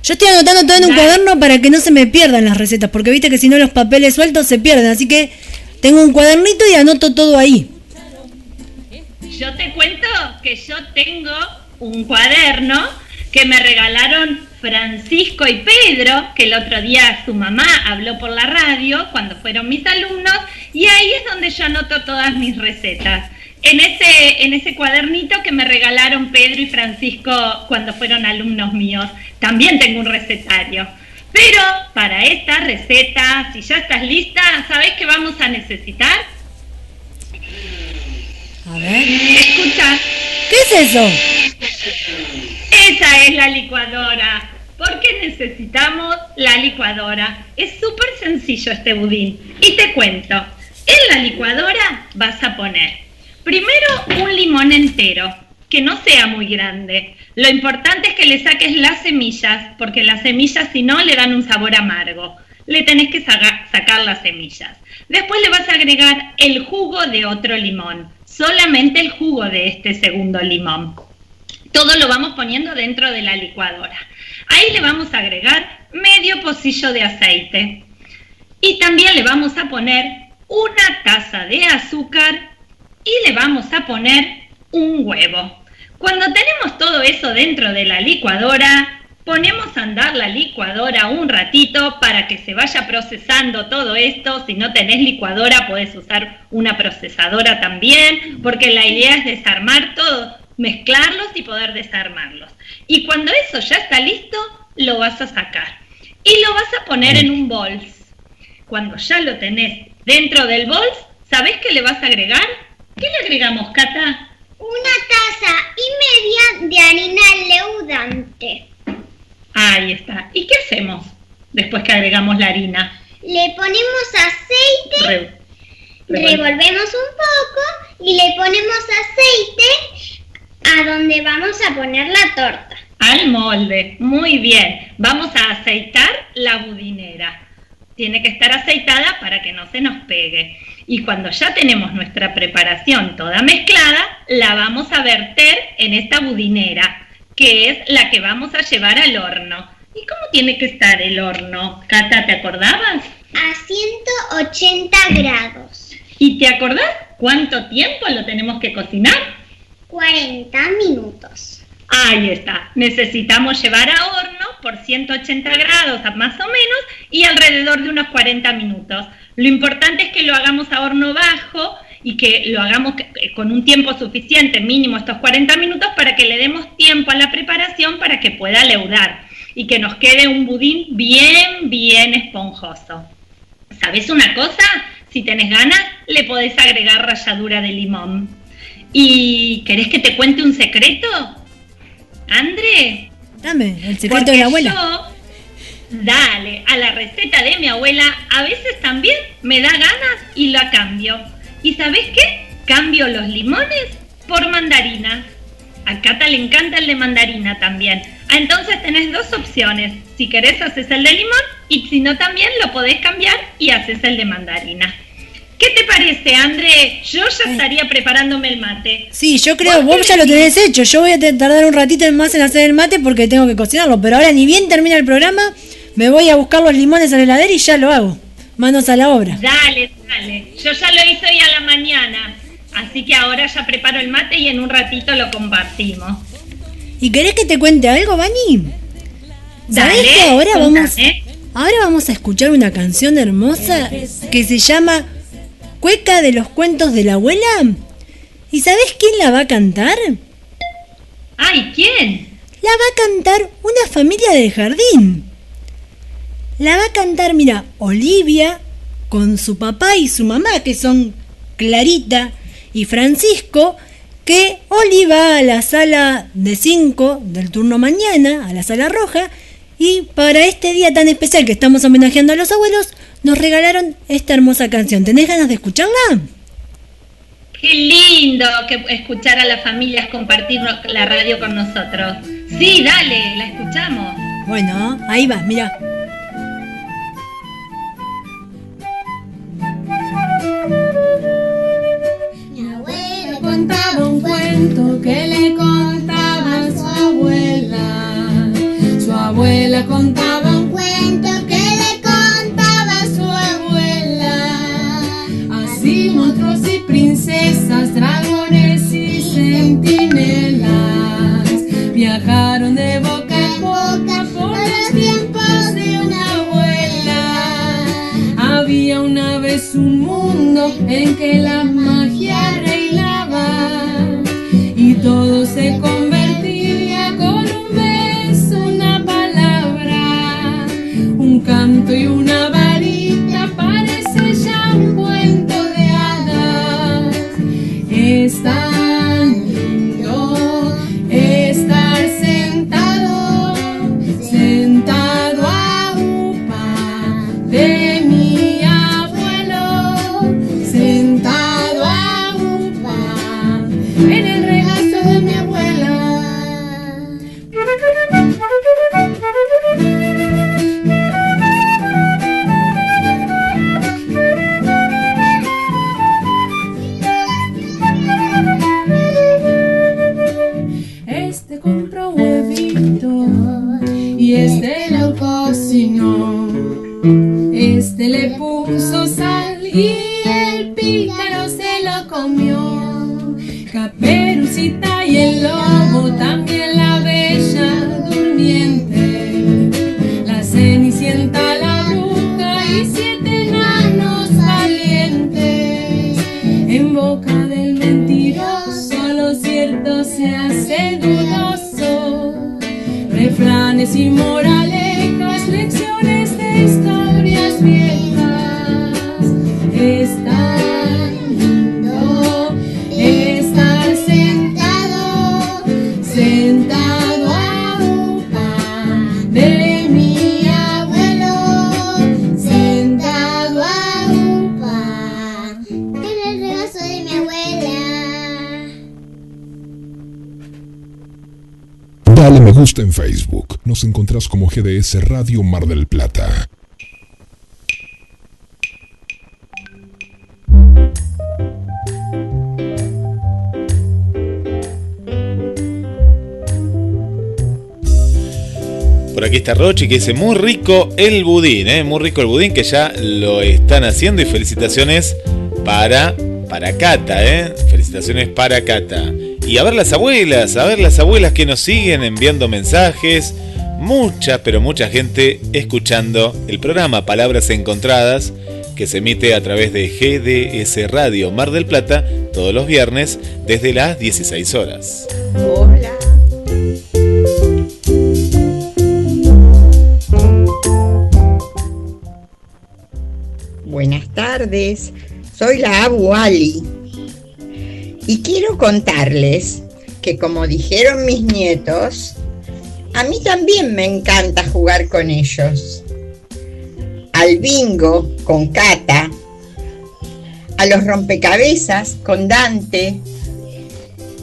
Yo estoy anotando todo en un cuaderno para que no se me pierdan las recetas, porque viste que si no los papeles sueltos se pierden. Así que tengo un cuadernito y anoto todo ahí. Yo te cuento que yo tengo un cuaderno que me regalaron Francisco y Pedro, que el otro día su mamá habló por la radio cuando fueron mis alumnos, y ahí es donde yo anoto todas mis recetas. En ese, en ese cuadernito que me regalaron Pedro y Francisco cuando fueron alumnos míos, también tengo un recetario. Pero para esta receta, si ya estás lista, ¿sabes qué vamos a necesitar? A ver. Escucha. ¿Qué es eso? Esa es la licuadora. ¿Por qué necesitamos la licuadora? Es súper sencillo este budín. Y te cuento. En la licuadora vas a poner primero un limón entero, que no sea muy grande. Lo importante es que le saques las semillas, porque las semillas si no le dan un sabor amargo. Le tenés que sacar las semillas. Después le vas a agregar el jugo de otro limón, solamente el jugo de este segundo limón. Todo lo vamos poniendo dentro de la licuadora. Ahí le vamos a agregar medio pocillo de aceite. Y también le vamos a poner una taza de azúcar y le vamos a poner un huevo. Cuando tenemos todo eso dentro de la licuadora, ponemos a andar la licuadora un ratito para que se vaya procesando todo esto. Si no tenés licuadora, puedes usar una procesadora también, porque la idea es desarmar todo, mezclarlos y poder desarmarlos. Y cuando eso ya está listo, lo vas a sacar. Y lo vas a poner en un bols. Cuando ya lo tenés dentro del bols, ¿sabés qué le vas a agregar? ¿Qué le agregamos, Cata? Una taza y media de harina leudante. Ahí está. ¿Y qué hacemos después que agregamos la harina? Le ponemos aceite, revolvemos un poco y le ponemos aceite a donde vamos a poner la torta. Al molde. Muy bien. Vamos a aceitar la budinera. Tiene que estar aceitada para que no se nos pegue. Y cuando ya tenemos nuestra preparación toda mezclada, la vamos a verter en esta budinera, que es la que vamos a llevar al horno. ¿Y cómo tiene que estar el horno? Cata, ¿te acordabas? A 180 grados. ¿Y te acordás cuánto tiempo lo tenemos que cocinar? 40 minutos. Ahí está. Necesitamos llevar a horno por 180 grados más o menos y alrededor de unos 40 minutos. Lo importante es que lo hagamos a horno bajo y que lo hagamos con un tiempo suficiente, mínimo estos 40 minutos, para que le demos tiempo a la preparación para que pueda leudar y que nos quede un budín bien, bien esponjoso. ¿Sabes una cosa? Si tenés ganas, le podés agregar ralladura de limón. ¿Y querés que te cuente un secreto? André. Dame, el secreto de la abuela. Yo, dale, a la receta de mi abuela a veces también me da ganas y la cambio. ¿Y sabes qué? Cambio los limones por mandarinas. A Cata le encanta el de mandarina también. Ah, entonces tenés dos opciones. Si querés haces el de limón y si no también lo podés cambiar y haces el de mandarina. ¿Qué te parece, André? Yo ya estaría preparándome el mate. Sí, yo creo, vos ya lo tenés hecho. Yo voy a tardar un ratito más en hacer el mate porque tengo que cocinarlo. Pero ahora ni bien termina el programa, me voy a buscar los limones a la heladera y ya lo hago. Manos a la obra. Dale, dale. Yo ya lo hice hoy a la mañana. Así que ahora ya preparo el mate y en un ratito lo compartimos. ¿Y querés que te cuente algo, Bani? ¿Sabés que ahora vamos, ahora vamos a escuchar una canción hermosa que se llama Cueca de los cuentos de la abuela? ¿Y sabés quién la va a cantar? ¡Ay, quién! La va a cantar una familia del jardín. La va a cantar, mira, Olivia con su papá y su mamá, que son Clarita y Francisco, que Oli va a la sala de 5 del turno mañana, a la sala roja, y para este día tan especial que estamos homenajeando a los abuelos, nos regalaron esta hermosa canción. ¿Tenés ganas de escucharla? Qué lindo que escuchar a las familias compartir la radio con nosotros. Sí, dale, la escuchamos. Bueno, ahí va, mira. Le contaba un cuento que le en que la magia reinaba y todo se GDS Radio Mar del Plata. Por aquí está Rochi que dice muy rico el budín, ¿eh? muy rico el budín que ya lo están haciendo y felicitaciones para, para Cata, ¿eh? felicitaciones para Cata. Y a ver las abuelas, a ver las abuelas que nos siguen enviando mensajes, mucha, pero mucha gente escuchando el programa Palabras Encontradas que se emite a través de GDS Radio Mar del Plata todos los viernes desde las 16 horas. Hola. Buenas tardes, soy la Abu Ali y quiero contarles que como dijeron mis nietos, a mí también me encanta jugar con ellos. Al bingo con Cata, a los rompecabezas con Dante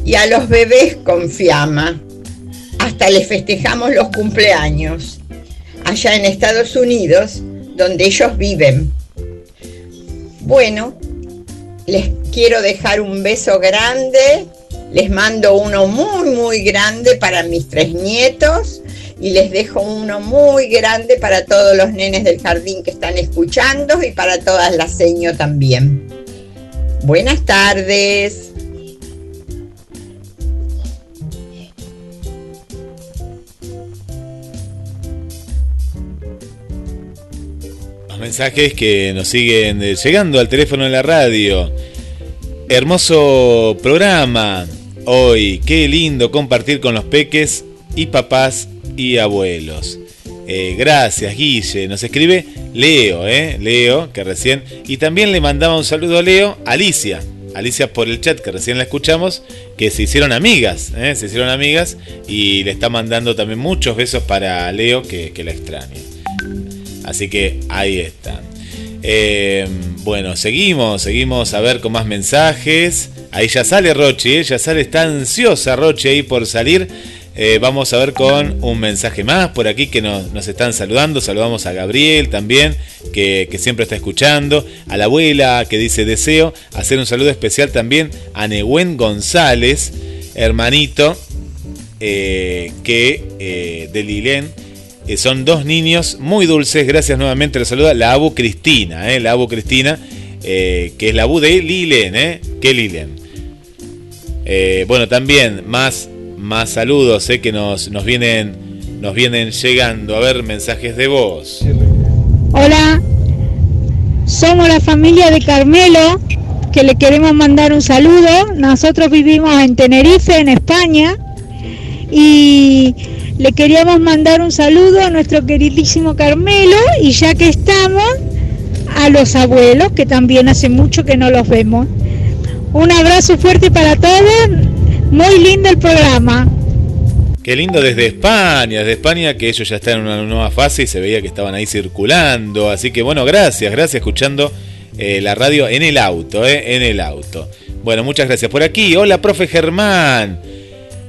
y a los bebés con Fiamma. Hasta les festejamos los cumpleaños allá en Estados Unidos, donde ellos viven. Bueno, les quiero dejar un beso grande, les mando uno muy, muy grande para mis tres nietos y les dejo uno muy grande para todos los nenes del jardín que están escuchando y para todas las seño también. Buenas tardes. Los mensajes que nos siguen eh, llegando al teléfono de la radio. Hermoso programa hoy. Qué lindo compartir con los peques y papás y abuelos. Eh, gracias, Guille. Nos escribe Leo, ¿eh? Leo, que recién. Y también le mandaba un saludo a Leo, Alicia. Alicia por el chat, que recién la escuchamos, que se hicieron amigas, ¿eh? se hicieron amigas. Y le está mandando también muchos besos para Leo, que, que la extraña. Así que ahí está. Eh, bueno, seguimos, seguimos a ver con más mensajes. Ahí ya sale Rochi, ¿eh? ya sale, está ansiosa Rochi ahí por salir. Eh, vamos a ver con un mensaje más por aquí que nos, nos están saludando. Saludamos a Gabriel también, que, siempre está escuchando. A la abuela que dice deseo. Hacer un saludo especial también a Nehuen González, hermanito eh, que de Lilén. Son dos niños muy dulces. Gracias nuevamente. Los saluda la Abu Cristina. La Abu Cristina. que es la Abu de Lilen. Eh, que Lilen. Eh, bueno, también más, más saludos eh, que nos, nos, vienen, nos vienen llegando. A ver, mensajes de voz. Hola, somos la familia de Carmelo que le queremos mandar un saludo. Nosotros vivimos en Tenerife, en España, y le queríamos mandar un saludo a nuestro queridísimo Carmelo y ya que estamos, a los abuelos, que también hace mucho que no los vemos. Un abrazo fuerte para todos, muy lindo el programa. Qué lindo desde España, desde España que ellos ya están en una nueva fase y se veía que estaban ahí circulando. Así que bueno, gracias, gracias escuchando eh, la radio en el auto, eh, en el auto. Bueno, muchas gracias. Por aquí, hola, profe Germán.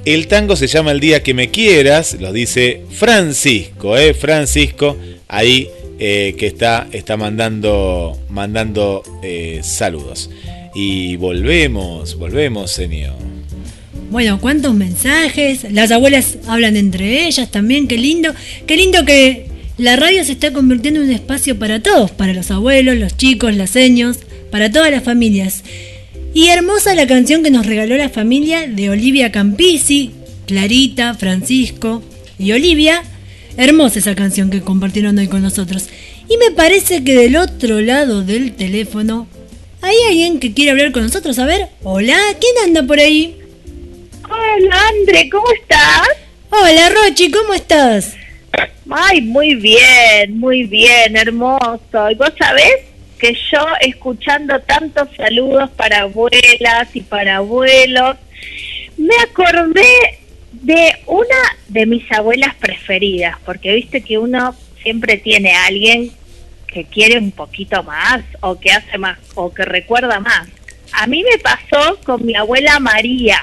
El tango se llama El día que me quieras, lo dice Francisco, eh, Francisco, ahí eh, que está, está mandando, mandando eh, saludos. Y volvemos, volvemos, señor. Bueno, cuántos mensajes. Las abuelas hablan entre ellas también. Qué lindo. Qué lindo que la radio se está convirtiendo en un espacio para todos. Para los abuelos, los chicos, las seños. Para todas las familias. Y hermosa la canción que nos regaló la familia de Olivia Campisi, Clarita, Francisco y Olivia. Hermosa esa canción que compartieron hoy con nosotros. Y me parece que del otro lado del teléfono hay alguien que quiere hablar con nosotros. A ver, hola, ¿quién anda por ahí? Hola, Andre, ¿cómo estás? Hola, Rochi, ¿cómo estás? Ay, muy bien, muy bien, hermoso. ¿Y vos sabés que yo escuchando tantos saludos para abuelas y para abuelos, me acordé de una de mis abuelas preferidas, porque viste que uno siempre tiene a alguien que quiere un poquito más o que hace más o que recuerda más. A mí me pasó con mi abuela María.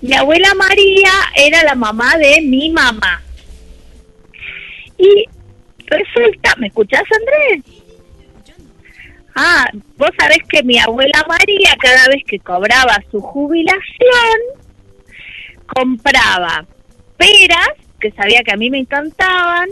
Mi abuela María era la mamá de mi mamá. Y resulta, ¿me escuchás Andrés? Ah, vos sabés que mi abuela María cada vez que cobraba su jubilación, compraba peras, que sabía que a mí me encantaban,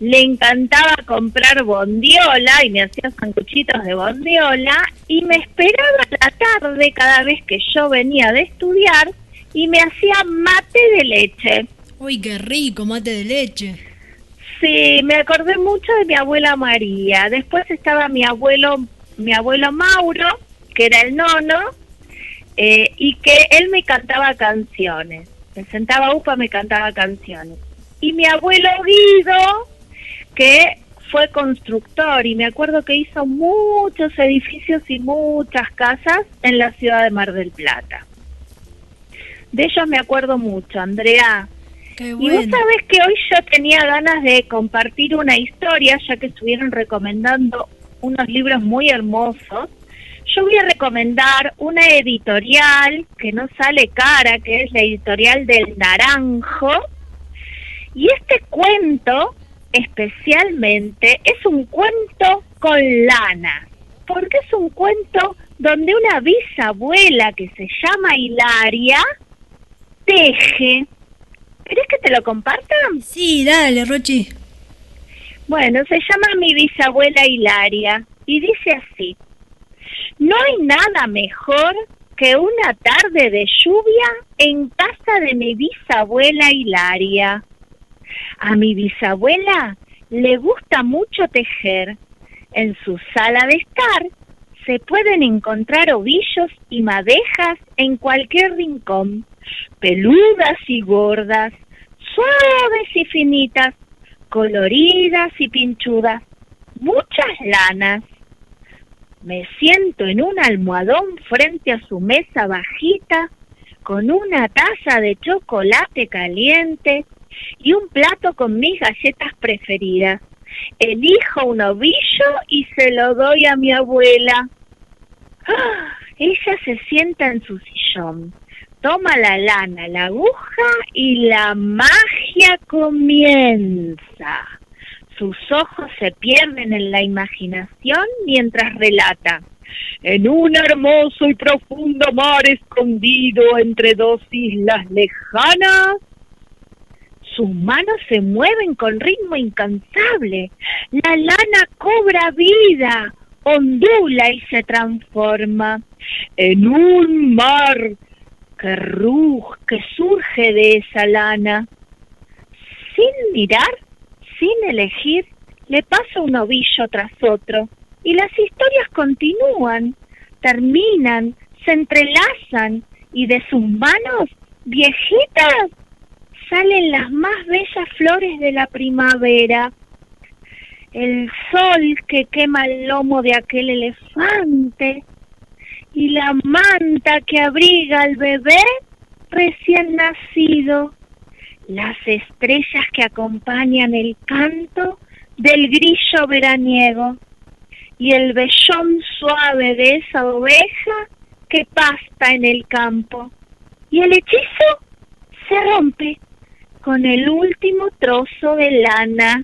le encantaba comprar bondiola y me hacía sanguchitos de bondiola y me esperaba la tarde cada vez que yo venía de estudiar y me hacía mate de leche. Uy, qué rico, mate de leche. Sí, me acordé mucho de mi abuela María. Después estaba mi abuelo, mi abuelo Mauro, que era el nono, eh, y que él me cantaba canciones. Me sentaba upa, me cantaba canciones. Y mi abuelo Guido, que fue constructor y me acuerdo que hizo muchos edificios y muchas casas en la ciudad de Mar del Plata. De ellos me acuerdo mucho, Andrea. Y vos sabés que hoy yo tenía ganas de compartir una historia, ya que estuvieron recomendando unos libros muy hermosos. Yo voy a recomendar una editorial que no sale cara, que es la editorial del Naranjo. Y este cuento, especialmente, es un cuento con lana, porque es un cuento donde una bisabuela que se llama Hilaria teje ¿Querés que te lo compartan? Sí, dale, Rochi. Bueno, se llama mi bisabuela Hilaria y dice así, no hay nada mejor que una tarde de lluvia en casa de mi bisabuela Hilaria. A mi bisabuela le gusta mucho tejer. En su sala de estar se pueden encontrar ovillos y madejas en cualquier rincón peludas y gordas, suaves y finitas, coloridas y pinchudas, muchas lanas. Me siento en un almohadón frente a su mesa bajita, con una taza de chocolate caliente y un plato con mis galletas preferidas. Elijo un ovillo y se lo doy a mi abuela. ¡Ah! Ella se sienta en su sillón toma la lana, la aguja y la magia comienza. Sus ojos se pierden en la imaginación mientras relata. En un hermoso y profundo mar escondido entre dos islas lejanas, sus manos se mueven con ritmo incansable. La lana cobra vida, ondula y se transforma. En un mar que ruge, que surge de esa lana. Sin mirar, sin elegir, le pasa un ovillo tras otro y las historias continúan. terminan, se entrelazan y de sus manos viejitas salen las más bellas flores de la primavera. El sol que quema el lomo de aquel elefante y la manta que abriga al bebé recién nacido, las estrellas que acompañan el canto del grillo veraniego y el vellón suave de esa oveja que pasta en el campo. Y el hechizo se rompe con el último trozo de lana.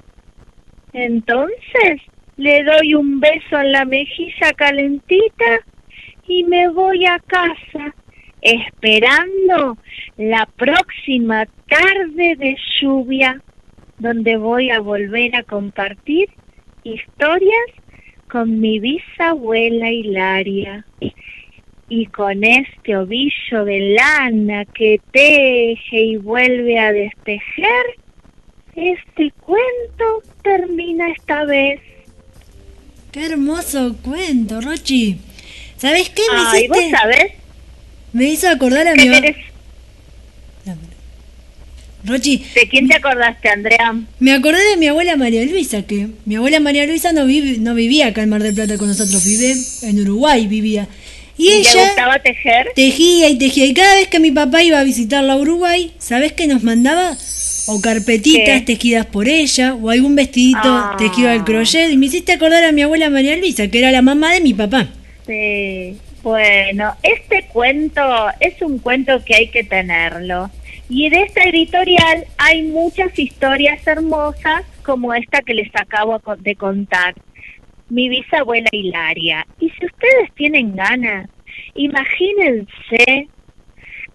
Entonces le doy un beso en la mejilla calentita y me voy a casa esperando la próxima tarde de lluvia donde voy a volver a compartir historias con mi bisabuela Hilaria. Y con este ovillo de lana que teje y vuelve a destejer, este cuento termina esta vez. Qué hermoso cuento, Rochi. ¿Sabes qué me Ay, ¿vos sabés? Me hizo acordar a ¿Qué mi eres? Rochi. ¿De quién te acordaste, Andrea? Me acordé de mi abuela María Luisa, que mi abuela María Luisa no, vive, no vivía acá en Mar del Plata con nosotros, vive en Uruguay, vivía. Y, ¿Y ella ¿Le gustaba tejer? tejía y tejía. Y cada vez que mi papá iba a visitarla a Uruguay, ¿sabes qué nos mandaba? O carpetitas ¿Qué? tejidas por ella, o algún vestidito Ah. tejido al crochet. Y me hiciste acordar a mi abuela María Luisa, que era la mamá de mi papá. Sí, bueno, este cuento es un cuento que hay que tenerlo. Y de esta editorial hay muchas historias hermosas como esta que les acabo de contar. Mi bisabuela Hilaria. Y si ustedes tienen ganas, imagínense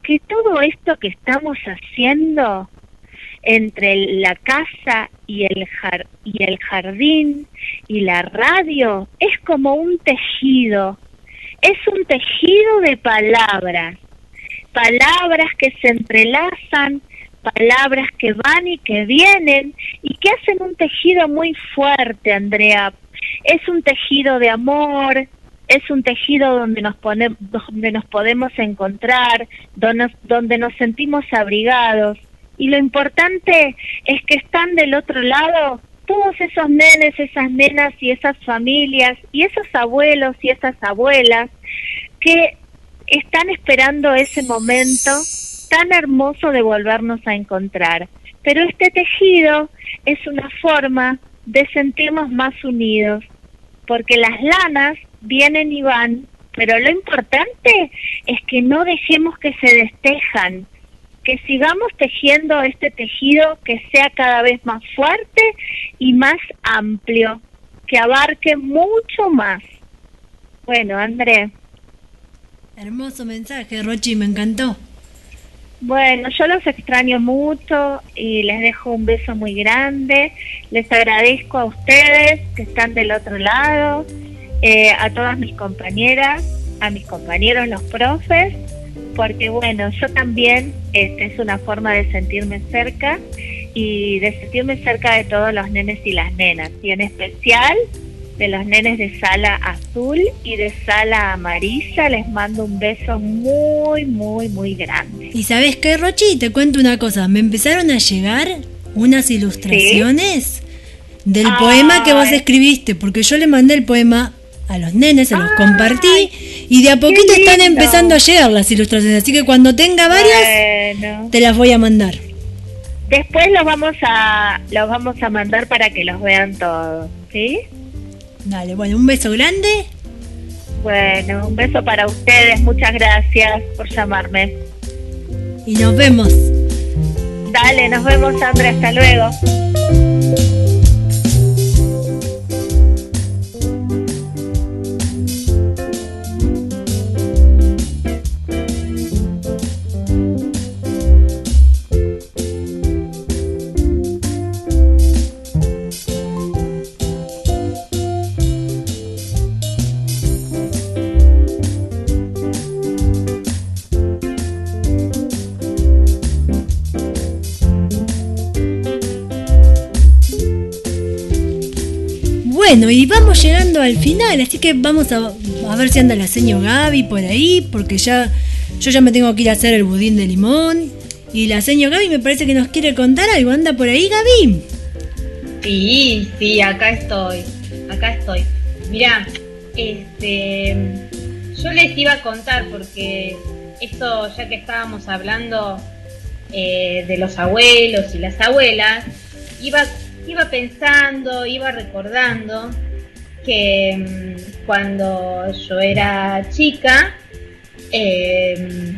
que todo esto que estamos haciendo entre la casa y el, y el jardín y la radio es como un tejido, es un tejido de palabras, palabras que se entrelazan, palabras que van y que vienen y que hacen un tejido muy fuerte, Andrea. Es un tejido de amor, es un tejido donde nos donde nos podemos encontrar, donde, donde nos sentimos abrigados. Y lo importante es que están del otro lado todos esos nenes, esas nenas y esas familias y esos abuelos y esas abuelas que están esperando ese momento tan hermoso de volvernos a encontrar. Pero este tejido es una forma de sentirnos más unidos, porque las lanas vienen y van, pero lo importante es que no dejemos que se destejan, que sigamos tejiendo este tejido que sea cada vez más fuerte y más amplio, que abarque mucho más. Bueno, André. Hermoso mensaje, Rochi, me encantó. Bueno, yo los extraño mucho y les dejo un beso muy grande. Les agradezco a ustedes que están del otro lado, eh, a todas mis compañeras, a mis compañeros los profes, porque bueno, yo también este, es una forma de sentirme cerca y de sentirme cerca de todos los nenes y las nenas, y en especial de los nenes de sala azul y de sala amarilla. Les mando un beso muy, muy, muy grande. ¿Y sabes qué, Rochi? Te cuento una cosa. Me empezaron a llegar unas ilustraciones del poema que vos escribiste, porque yo le mandé el poema a los nenes, se los compartí y de a poquito están empezando a llegar las ilustraciones. Así que cuando tenga varias, Bueno. te las voy a mandar. Después los vamos a los vamos a mandar para que los vean todos, ¿sí? Dale, bueno, un beso grande. Bueno, un beso para ustedes, muchas gracias por llamarme. Y nos vemos. Dale, nos vemos, Sandra, hasta luego. Y vamos llegando al final, así que vamos a a ver si anda la señor Gaby por ahí, porque ya yo ya me tengo que ir a hacer el budín de limón. Y la señor Gaby me parece que nos quiere contar algo. ¿Anda por ahí, Gaby? Sí, sí, acá estoy. Acá estoy. Mirá, este. Yo les iba a contar porque esto, ya que estábamos hablando eh, de los abuelos y las abuelas, iba, iba pensando, iba recordando que mm, cuando yo era chica eh,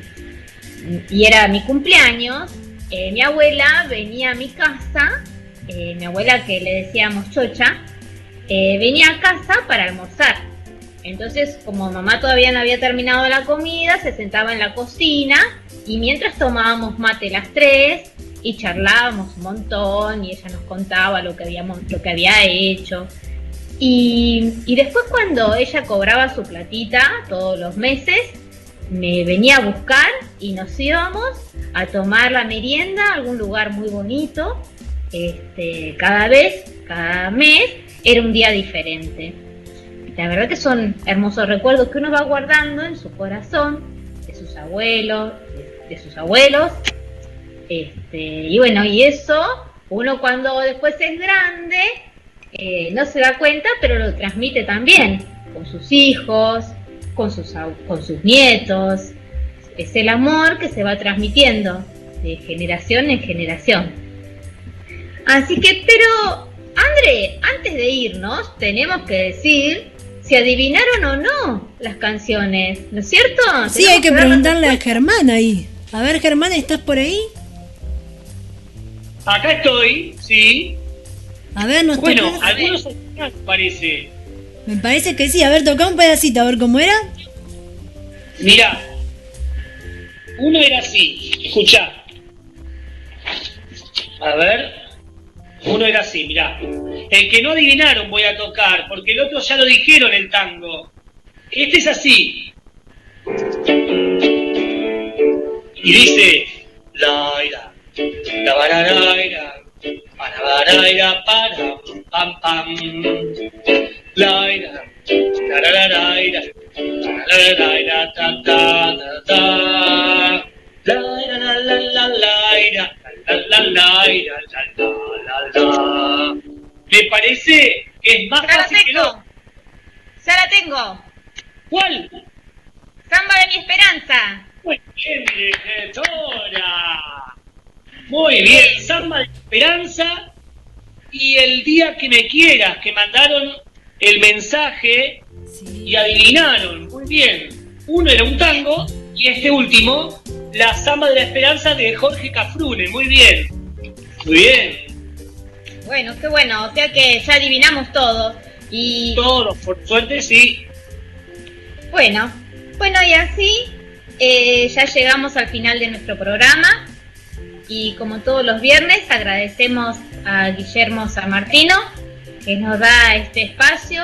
y era mi cumpleaños, eh, mi abuela venía a mi casa, mi abuela que le decíamos chocha, venía a casa para almorzar. Entonces, como mamá todavía no había terminado la comida, se sentaba en la cocina y mientras tomábamos mate las tres y charlábamos un montón y ella nos contaba lo que, habíamos, lo que había hecho. Y, y después cuando ella cobraba su platita todos los meses, me venía a buscar y nos íbamos a tomar la merienda a algún lugar muy bonito. Este, cada vez, cada mes, era un día diferente. La verdad que son hermosos recuerdos que uno va guardando en su corazón, de sus abuelos, de, sus abuelos. Este, y bueno, y eso, uno cuando después es grande, eh, no se da cuenta, pero lo transmite también con sus hijos, con sus, con sus nietos. Es el amor que se va transmitiendo de generación en generación. Así que, pero, André, antes de irnos, tenemos que decir si adivinaron o no las canciones, ¿no es cierto? Sí, hay que preguntarle a Germán ahí. A ver, Germán, ¿estás por ahí? Acá estoy, sí. A ver, nos Bueno, algunos parece. Me parece que sí. A ver, toca un pedacito, a ver cómo era. Mira, uno era así, escucha. A ver. Uno era así, mirá. El que no adivinaron voy a tocar, porque el otro ya lo dijeron el tango. Este es así. Y dice, la la bararaira, para bararaira, para pam pam. La ira, la la la la ira, la la la ira, ta ta ta ta. La la la la la la la la la la la la la. ¿Me parece que es más Ya la fácil que no? Ya la tengo. ¿Cuál? Samba de mi esperanza. Muy bien, directora. Muy bien, Samba de Esperanza y el día que me quieras, que mandaron el mensaje y adivinaron. Muy bien. Uno era un tango y este último, la Samba de la Esperanza de Jorge Cafrune. Muy bien. Muy bien. Bueno, qué bueno, o sea que ya adivinamos todo. Y Todos, por suerte, sí. bueno, bueno, y así eh, ya llegamos al final de nuestro programa. Y como todos los viernes, agradecemos a Guillermo San Martino que nos da este espacio,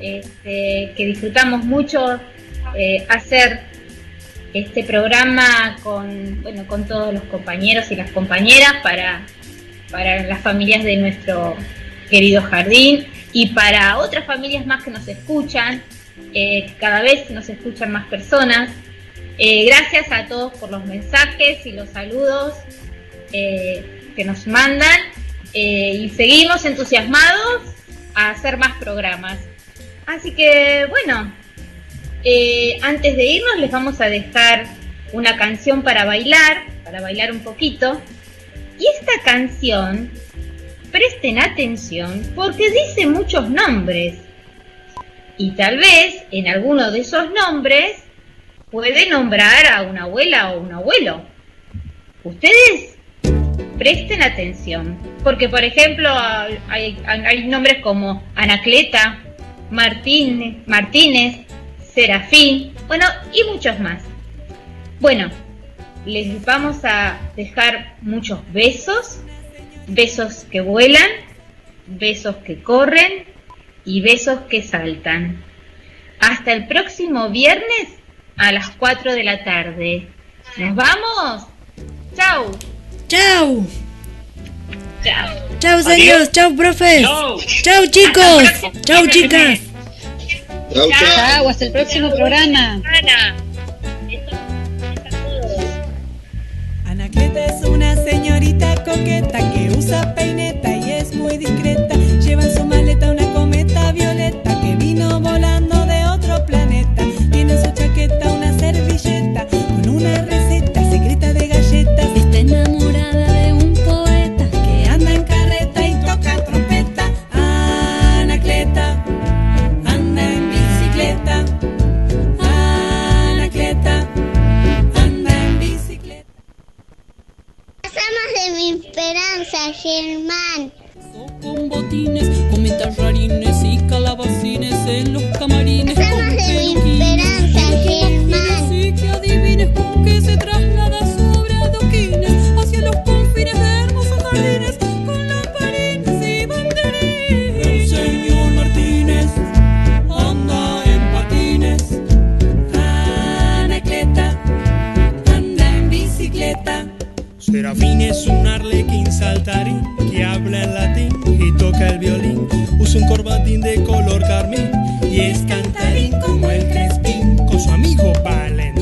este, que disfrutamos mucho eh, hacer este programa con, bueno, con todos los compañeros y las compañeras para, para las familias de nuestro querido jardín y para otras familias más que nos escuchan. eh, cada vez nos escuchan más personas. Eh, gracias a todos por los mensajes y los saludos eh, que nos mandan eh, y seguimos entusiasmados a hacer más programas. Así que bueno, antes de irnos les vamos a dejar una canción para bailar, para bailar un poquito. Y esta canción, presten atención porque dice muchos nombres. Y tal vez en alguno de esos nombres puede nombrar a una abuela o un abuelo. Ustedes presten atención, porque por ejemplo hay, nombres como Anacleta, Martínez, Martínez, Serafín, bueno, y muchos más. Bueno, les vamos a dejar muchos besos, besos que vuelan, besos que corren y besos que saltan. Hasta el próximo viernes a las 4 de la tarde. ¿Nos vamos? ¡Chau! ¡Chau! ¡Chau! ¡Chau, serios! ¡Chau, profes! ¡Chau, chicos! ¡Chau, chicas! ¡Chau, ¡Hasta el próximo programa! Anacleta es una señorita coqueta que usa peineta y es muy discreta una receta secreta de galletas. Está enamorada de un poeta que anda en carreta y toca trompeta. Anacleta anda en bicicleta. Anacleta anda en bicicleta. Las amas de mi esperanza, Germán. Con botines, con rarines y calabacines en los camarines. traslada sobre adoquines hacia los pampires hermosos jardines con lamparines y banderines. Los señores Martínez andan en patines. Anacleta anda en bicicleta. Serafín es un arlequín saltarín que habla en latín y toca el violín. Usa un corbatín de color carmín y es cantarín como el Crespin con su amigo palen.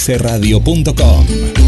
msradio.com.